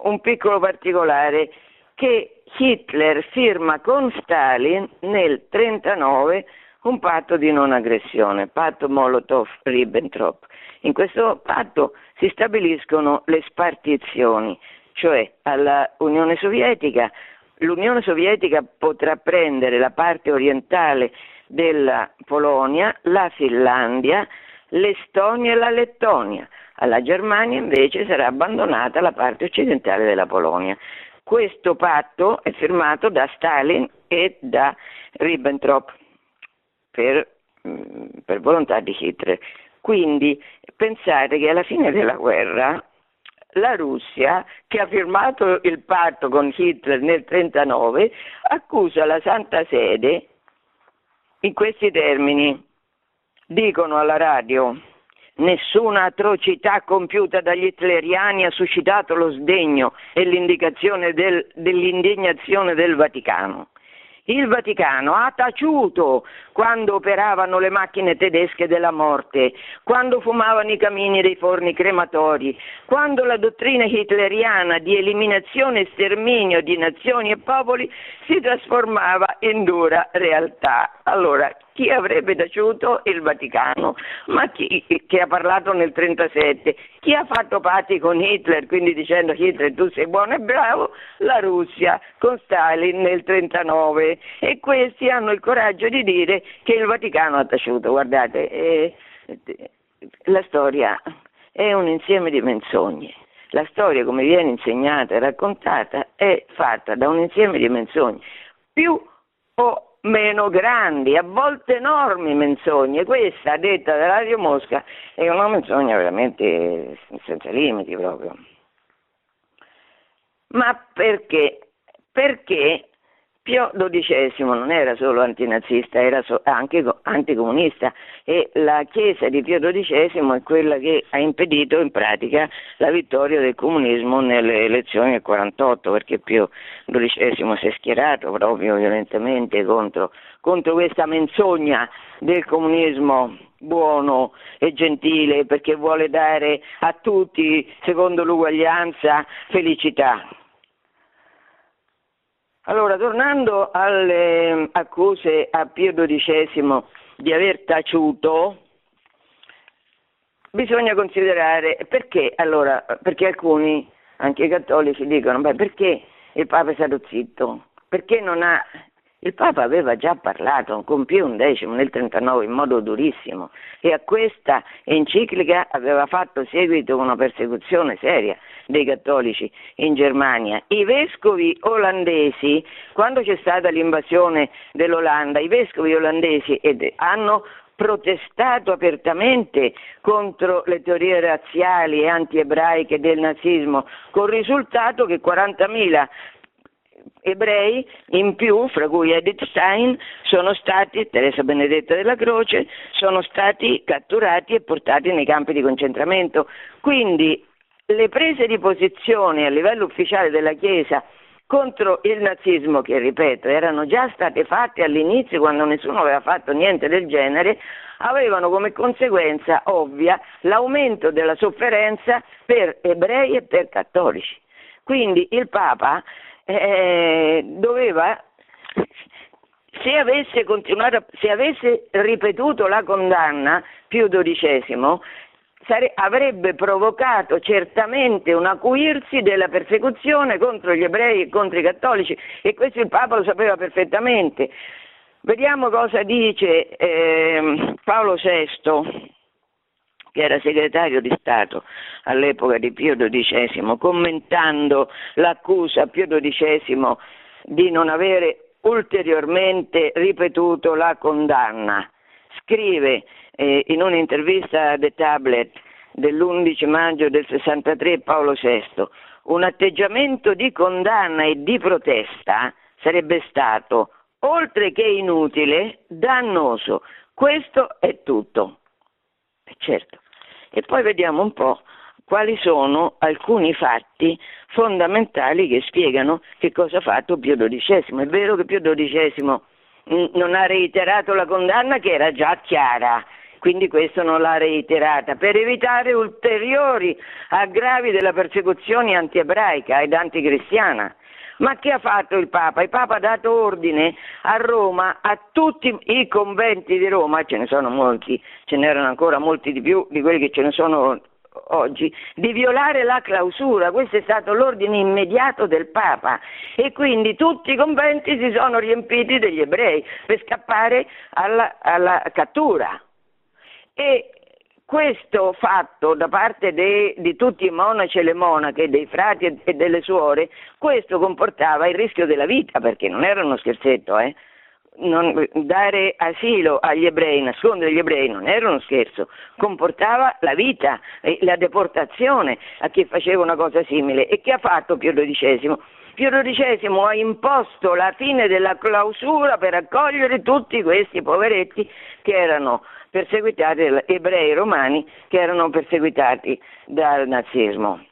Un piccolo particolare che Hitler firma con Stalin nel 1939 un patto di non aggressione, patto Molotov-Ribbentrop. In questo patto si stabiliscono le spartizioni, cioè all'Unione Sovietica l'Unione Sovietica potrà prendere la parte orientale della Polonia, la Finlandia, l'Estonia e la Lettonia. Alla Germania invece sarà abbandonata la parte occidentale della Polonia. Questo patto è firmato da Stalin e da Ribbentrop per, mm, per volontà di Hitler. Quindi pensate che alla fine della guerra la Russia, che ha firmato il patto con Hitler nel 1939, accusa la Santa Sede in questi termini. Dicono alla radio, nessuna atrocità compiuta dagli hitleriani ha suscitato lo sdegno e dell'indignazione del Vaticano. Il Vaticano ha taciuto quando operavano le macchine tedesche della morte, quando fumavano i camini dei forni crematori, quando la dottrina hitleriana di eliminazione e sterminio di nazioni e popoli si trasformava in dura realtà. Allora, chi avrebbe taciuto? Il Vaticano, ma chi che ha parlato nel 1937? Chi ha fatto patti con Hitler, quindi dicendo Hitler tu sei buono e bravo? La Russia con Stalin nel 1939 e questi hanno il coraggio di dire che il Vaticano ha taciuto. Guardate, eh, la storia è un insieme di menzogne. La storia, come viene insegnata e raccontata, è fatta da un insieme di menzogne, più o meno grandi, a volte enormi menzogne. Questa, detta da Radio Mosca, è una menzogna veramente senza limiti proprio. Ma perché? Perché Pio XII non era solo antinazista, era anche anticomunista e la Chiesa di Pio XII è quella che ha impedito in pratica la vittoria del comunismo nelle elezioni del 48 perché Pio XII si è schierato proprio violentemente contro, contro questa menzogna del comunismo buono e gentile perché vuole dare a tutti, secondo l'uguaglianza, felicità. Allora, tornando alle accuse a Pio XII di aver taciuto, bisogna considerare perché, allora, perché alcuni, anche i cattolici, dicono, beh, perché il Papa è stato zitto? Perché non ha il Papa aveva già parlato con Pio XI nel 39 in modo durissimo e a questa enciclica aveva fatto seguito una persecuzione seria dei cattolici in Germania. I vescovi olandesi, quando c'è stata l'invasione dell'Olanda, i vescovi olandesi hanno protestato apertamente contro le teorie razziali e antiebraiche del nazismo, con il risultato che 40.000 ebrei in più, fra cui Edith Stein, sono stati, Teresa Benedetta della Croce, sono stati catturati e portati nei campi di concentramento. Quindi le prese di posizione a livello ufficiale della Chiesa contro il nazismo, che ripeto erano già state fatte all'inizio quando nessuno aveva fatto niente del genere, avevano come conseguenza ovvia l'aumento della sofferenza per ebrei e per cattolici. Quindi il Papa eh, doveva, se avesse, continuato, se avesse ripetuto la condanna Pio XII, sare- avrebbe provocato certamente un acuirsi della persecuzione contro gli ebrei e contro i cattolici e questo il Papa lo sapeva perfettamente. Vediamo cosa dice eh, Paolo VI, che era segretario di Stato all'epoca di Pio XII, commentando l'accusa a Pio XII di non avere ulteriormente ripetuto la condanna. Scrive eh, in un'intervista a The Tablet dell'11 maggio del 63 Paolo VI, un atteggiamento di condanna e di protesta sarebbe stato, oltre che inutile, dannoso. Questo è tutto. Certo. E poi vediamo un po' quali sono alcuni fatti fondamentali che spiegano che cosa ha fatto Pio XII. È vero che Pio XII non ha reiterato la condanna che era già chiara, quindi questo non l'ha reiterata, per evitare ulteriori aggravi della persecuzione antiebraica ed anticristiana. Ma che ha fatto il Papa? Il Papa ha dato ordine a Roma, a tutti i conventi di Roma, ce ne sono molti, ce n'erano ancora molti di più di quelli che ce ne sono oggi, di violare la clausura. Questo è stato l'ordine immediato del Papa e quindi tutti i conventi si sono riempiti degli ebrei per scappare alla, alla cattura. E questo fatto da parte de, di tutti i monaci e le monache, dei frati e delle suore, questo comportava il rischio della vita, perché non era uno scherzetto, eh? non, dare asilo agli ebrei, nascondere gli ebrei non era uno scherzo, comportava la vita e la deportazione a chi faceva una cosa simile. E che ha fatto Pio XII? Pio XII ha imposto la fine della clausura per accogliere tutti questi poveretti che erano perseguitati, ebrei romani che erano perseguitati dal nazismo.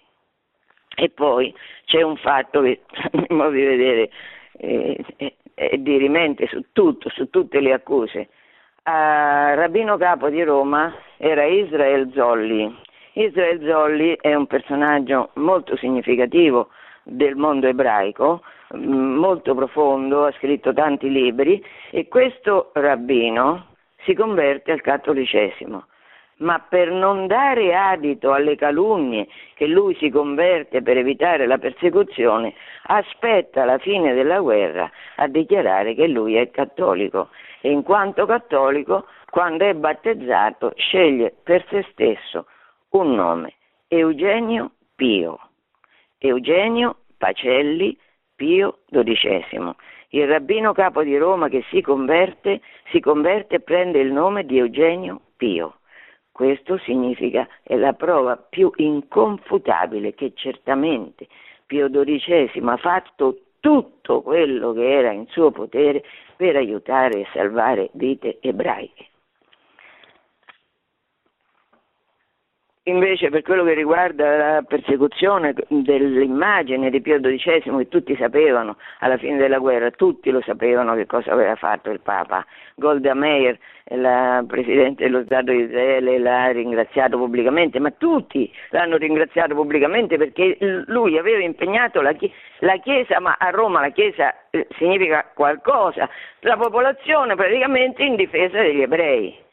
E poi c'è un fatto che, a modo di vedere, eh, è dirimente su tutto, su tutte le accuse. A Rabbino Capo di Roma era Israel Zolli. Israel Zolli è un personaggio molto significativo del mondo ebraico, mm, molto profondo, ha scritto tanti libri e questo rabbino si converte al cattolicesimo. Ma per non dare adito alle calunnie che lui si converte per evitare la persecuzione, aspetta la fine della guerra a dichiarare che lui è cattolico e in quanto cattolico, quando è battezzato, sceglie per se stesso un nome, Eugenio Pio. Eugenio Pacelli Pio XII. Il rabbino capo di Roma che si converte, si converte e prende il nome di Eugenio Pio. Questo significa, è la prova più inconfutabile che certamente Pio XII ha fatto tutto quello che era in suo potere per aiutare e salvare vite ebraiche. Invece per quello che riguarda la persecuzione dell'immagine di Pio XII, che tutti sapevano alla fine della guerra, tutti lo sapevano che cosa aveva fatto il Papa. Golda Meir, la Presidente dello Stato di Israele, l'ha ringraziato pubblicamente, ma tutti l'hanno ringraziato pubblicamente perché lui aveva impegnato la, Chiesa, ma a Roma la Chiesa eh, significa qualcosa, la popolazione praticamente in difesa degli ebrei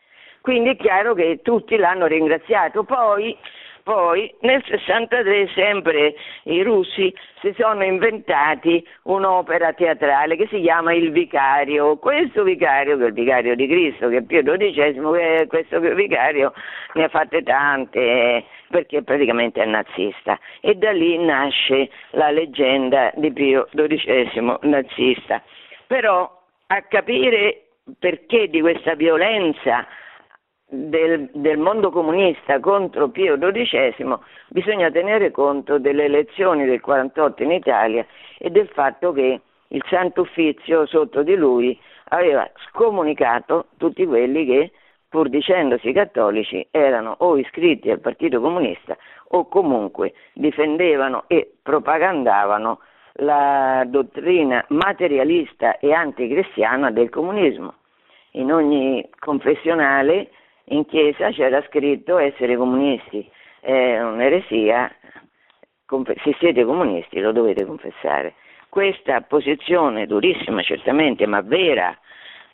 quindi è chiaro che tutti l'hanno ringraziato. Poi, poi nel 63 sempre i russi si sono inventati un'opera teatrale che si chiama Il Vicario. Questo vicario, che è il vicario di Cristo, che è Pio XII, questo vicario ne ha fatte tante perché praticamente è nazista. E da lì nasce la leggenda di Pio XII nazista. Però a capire perché di questa violenza del, del, mondo comunista contro Pio XII bisogna tenere conto delle elezioni del 48 in Italia e del fatto che il Santo Uffizio sotto di lui aveva scomunicato tutti quelli che pur dicendosi cattolici erano o iscritti al Partito Comunista o comunque difendevano e propagandavano la dottrina materialista e anticristiana del comunismo. In ogni confessionale in chiesa c'era scritto essere comunisti, è un'eresia, se siete comunisti lo dovete confessare. Questa posizione durissima certamente, ma vera,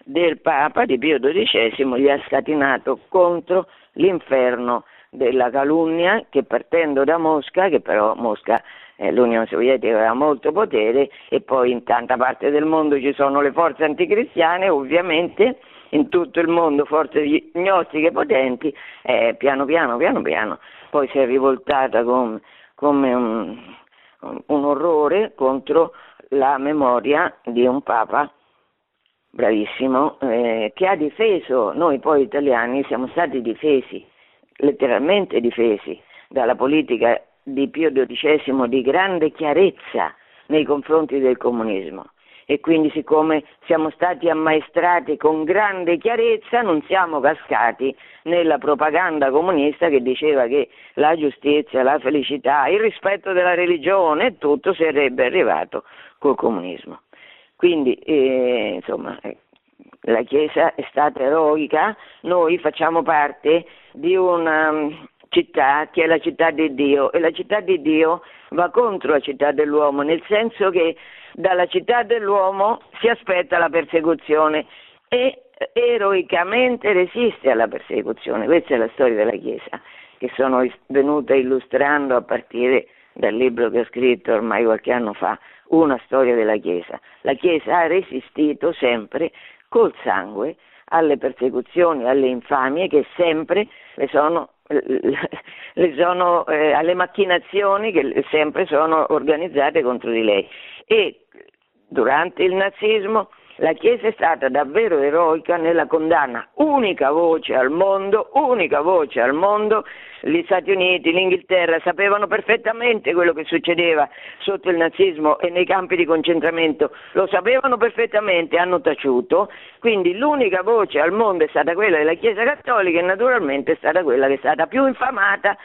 del Papa di Pio XII gli ha scatinato contro l'inferno della calunnia che partendo da Mosca, che però Mosca eh, l'Unione Sovietica aveva molto potere e poi in tanta parte del mondo ci sono le forze anticristiane, ovviamente in tutto il mondo forze gnostiche potenti, eh, piano piano, piano piano, poi si è rivoltata com, come un, un orrore contro la memoria di un Papa bravissimo, eh, che ha difeso, noi poi italiani siamo stati difesi, letteralmente difesi, dalla politica di Pio XII di grande chiarezza nei confronti del comunismo e quindi siccome siamo stati ammaestrati con grande chiarezza non siamo cascati nella propaganda comunista che diceva che la giustizia, la felicità, il rispetto della religione tutto sarebbe arrivato col comunismo. Quindi eh, insomma eh, la Chiesa è stata eroica, noi facciamo parte di una mm, città che è la città di Dio e la città di Dio va contro la città dell'uomo, nel senso che dalla città dell'uomo si aspetta la persecuzione e eroicamente resiste alla persecuzione. Questa è la storia della Chiesa che sono venuta illustrando a partire dal libro che ho scritto ormai qualche anno fa, Una storia della Chiesa. La Chiesa ha resistito sempre col sangue alle persecuzioni, alle infamie che sempre le sono le sono, eh, alle macchinazioni che sempre sono organizzate contro di lei. E durante il nazismo la Chiesa è stata davvero eroica nella condanna, unica voce al mondo, unica voce al mondo. Gli Stati Uniti, l'Inghilterra sapevano perfettamente quello che succedeva sotto il nazismo e nei campi di concentramento, lo sapevano perfettamente, hanno taciuto, quindi l'unica voce al mondo è stata quella della Chiesa Cattolica e naturalmente è stata quella che è stata più infamata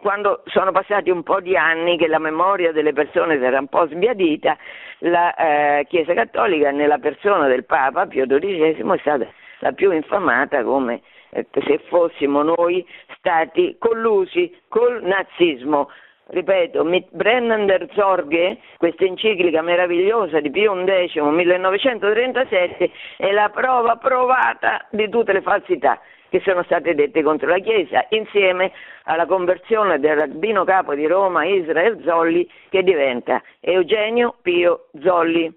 quando sono passati un po' di anni che la memoria delle persone si era un po' sbiadita, la eh, Chiesa Cattolica nella persona del Papa Pio XII è stata la più infamata come eh, se fossimo noi stati collusi col nazismo. Ripeto, Brennan der Zorge, questa enciclica meravigliosa di Pio XI 1937, è la prova provata di tutte le falsità che sono state dette contro la Chiesa, insieme alla conversione del rabbino capo di Roma Israel Zolli che diventa Eugenio Pio Zolli.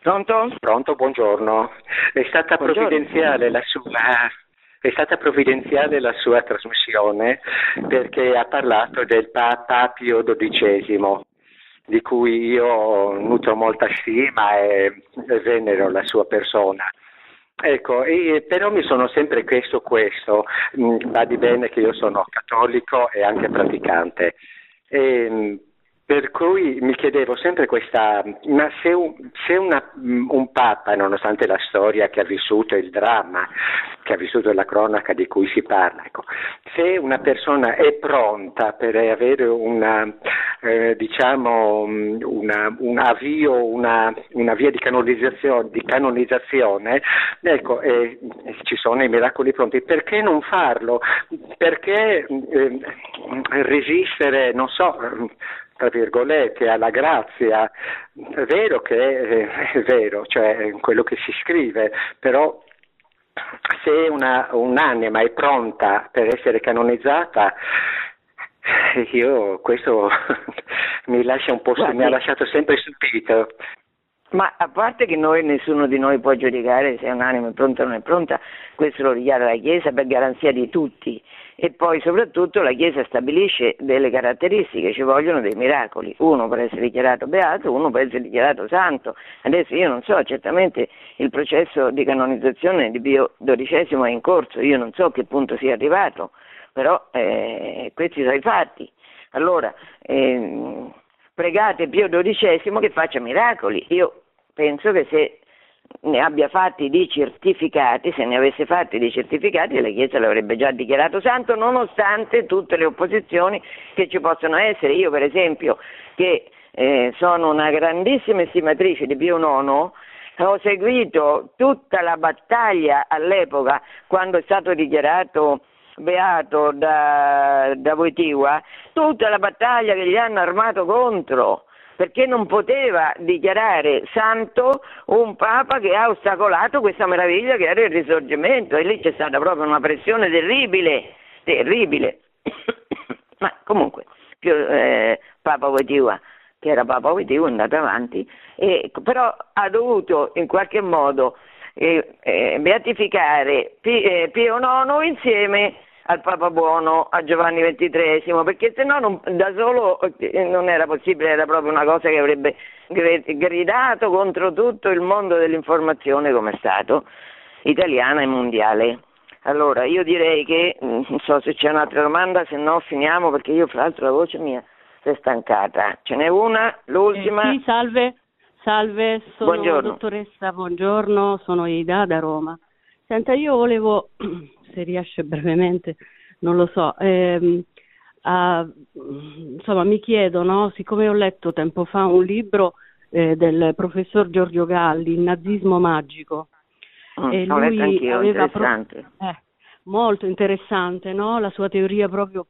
Pronto? Pronto, buongiorno. È stata buongiorno. provvidenziale la sua è stata provvidenziale la sua trasmissione perché ha parlato del Papa Pio XII di cui io nutro molta stima e venero la sua persona. Ecco, e, però mi sono sempre chiesto questo, mh, va di bene che io sono cattolico e anche praticante. E, per cui mi chiedevo sempre questa, ma se, un, se una, un Papa, nonostante la storia che ha vissuto, il dramma che ha vissuto la cronaca di cui si parla, ecco, se una persona è pronta per avere una, eh, diciamo, una, un avvio, una, via di canonizzazione, di canonizzazione ecco, eh, ci sono i miracoli pronti, perché non farlo? Perché eh, resistere, non so, tra virgolette, alla grazia. È vero che è, è vero, cioè quello che si scrive, però se una, un'anima è pronta per essere canonizzata, io questo mi lascia un po' Guardi, mi ha lasciato sempre stupito. Ma a parte che noi, nessuno di noi può giudicare se un'anima è pronta o non è pronta, questo lo richiede la Chiesa per garanzia di tutti e poi soprattutto la Chiesa stabilisce delle caratteristiche, ci vogliono dei miracoli, uno per essere dichiarato beato, uno per essere dichiarato santo. Adesso io non so, certamente il processo di canonizzazione di Pio XII è in corso, io non so a che punto sia arrivato, però eh, questi sono i fatti. Allora, eh, pregate Pio XII che faccia miracoli. Io penso che se ne abbia fatti di certificati, se ne avesse fatti di certificati la Chiesa l'avrebbe già dichiarato santo, nonostante tutte le opposizioni che ci possono essere. Io per esempio, che eh, sono una grandissima estimatrice di Pio IX, ho seguito tutta la battaglia all'epoca quando è stato dichiarato beato da, da Voitiva, tutta la battaglia che gli hanno armato contro perché non poteva dichiarare santo un Papa che ha ostacolato questa meraviglia che era il risorgimento e lì c'è stata proprio una pressione terribile, terribile. Ma comunque, più, eh, Papa Wojtyła, che era Papa Wojtyła, è andato avanti, e, però ha dovuto in qualche modo eh, eh, beatificare Pio IX insieme al Papa Buono, a Giovanni XXIII, perché se no non, da solo eh, non era possibile, era proprio una cosa che avrebbe gridato contro tutto il mondo dell'informazione come è stato, italiana e mondiale. Allora, io direi che, mm, non so se c'è un'altra domanda, se no finiamo perché io fra l'altro la voce mia si è stancata. Ce n'è una, l'ultima. Eh, sì, salve, salve, sono buongiorno. dottoressa, buongiorno, sono Ida da Roma. Senta, io volevo se riesce brevemente, non lo so. Eh, a, insomma, mi chiedo, no? siccome ho letto tempo fa un libro eh, del professor Giorgio Galli, Il nazismo magico, mm, e lui aveva pro- eh, molto interessante, no? la sua teoria proprio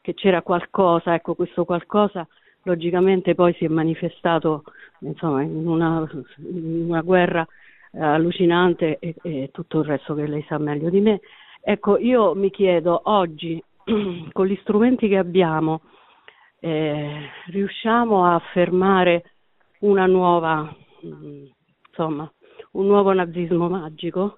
che c'era qualcosa, ecco questo qualcosa logicamente poi si è manifestato insomma, in, una, in una guerra allucinante e, e, tutto il resto che lei sa meglio di me. Ecco, io mi chiedo oggi, con gli strumenti che abbiamo, eh, riusciamo a fermare una nuova, insomma, un nuovo nazismo magico?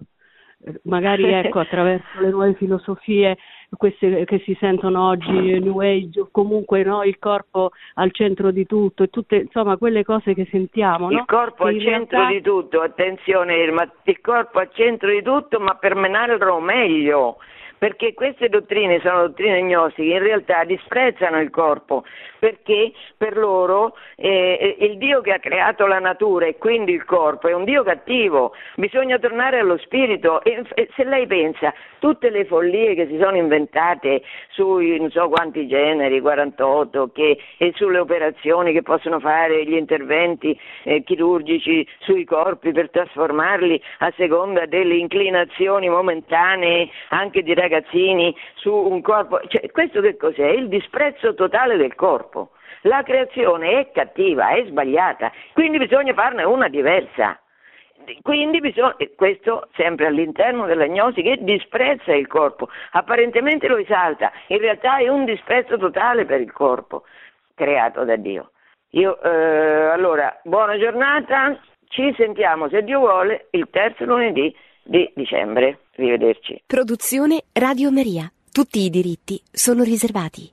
magari ecco, attraverso le nuove filosofie queste che si sentono oggi New Age o comunque no, il corpo al centro di tutto e tutte insomma quelle cose che sentiamo no? il corpo al centro realtà... di tutto attenzione Irma il corpo al centro di tutto ma per menarlo meglio perché queste dottrine sono dottrine gnostiche, in realtà disprezzano il corpo, perché per loro eh, il Dio che ha creato la natura e quindi il corpo è un Dio cattivo, bisogna tornare allo spirito e, se lei pensa tutte le follie che si sono inventate sui non so quanti generi, 48, che, e sulle operazioni che possono fare, gli interventi eh, chirurgici sui corpi per trasformarli a seconda delle inclinazioni momentanee anche di ragazzi ragazzini su un corpo, cioè, questo che cos'è? Il disprezzo totale del corpo. La creazione è cattiva, è sbagliata, quindi bisogna farne una diversa. Quindi bisogna, questo sempre all'interno della gnosi che disprezza il corpo, apparentemente lo esalta, in realtà è un disprezzo totale per il corpo creato da Dio. Io, eh, allora, buona giornata, ci sentiamo se Dio vuole il terzo lunedì di dicembre. Arrivederci. Produzione Radio Maria. Tutti i diritti sono riservati.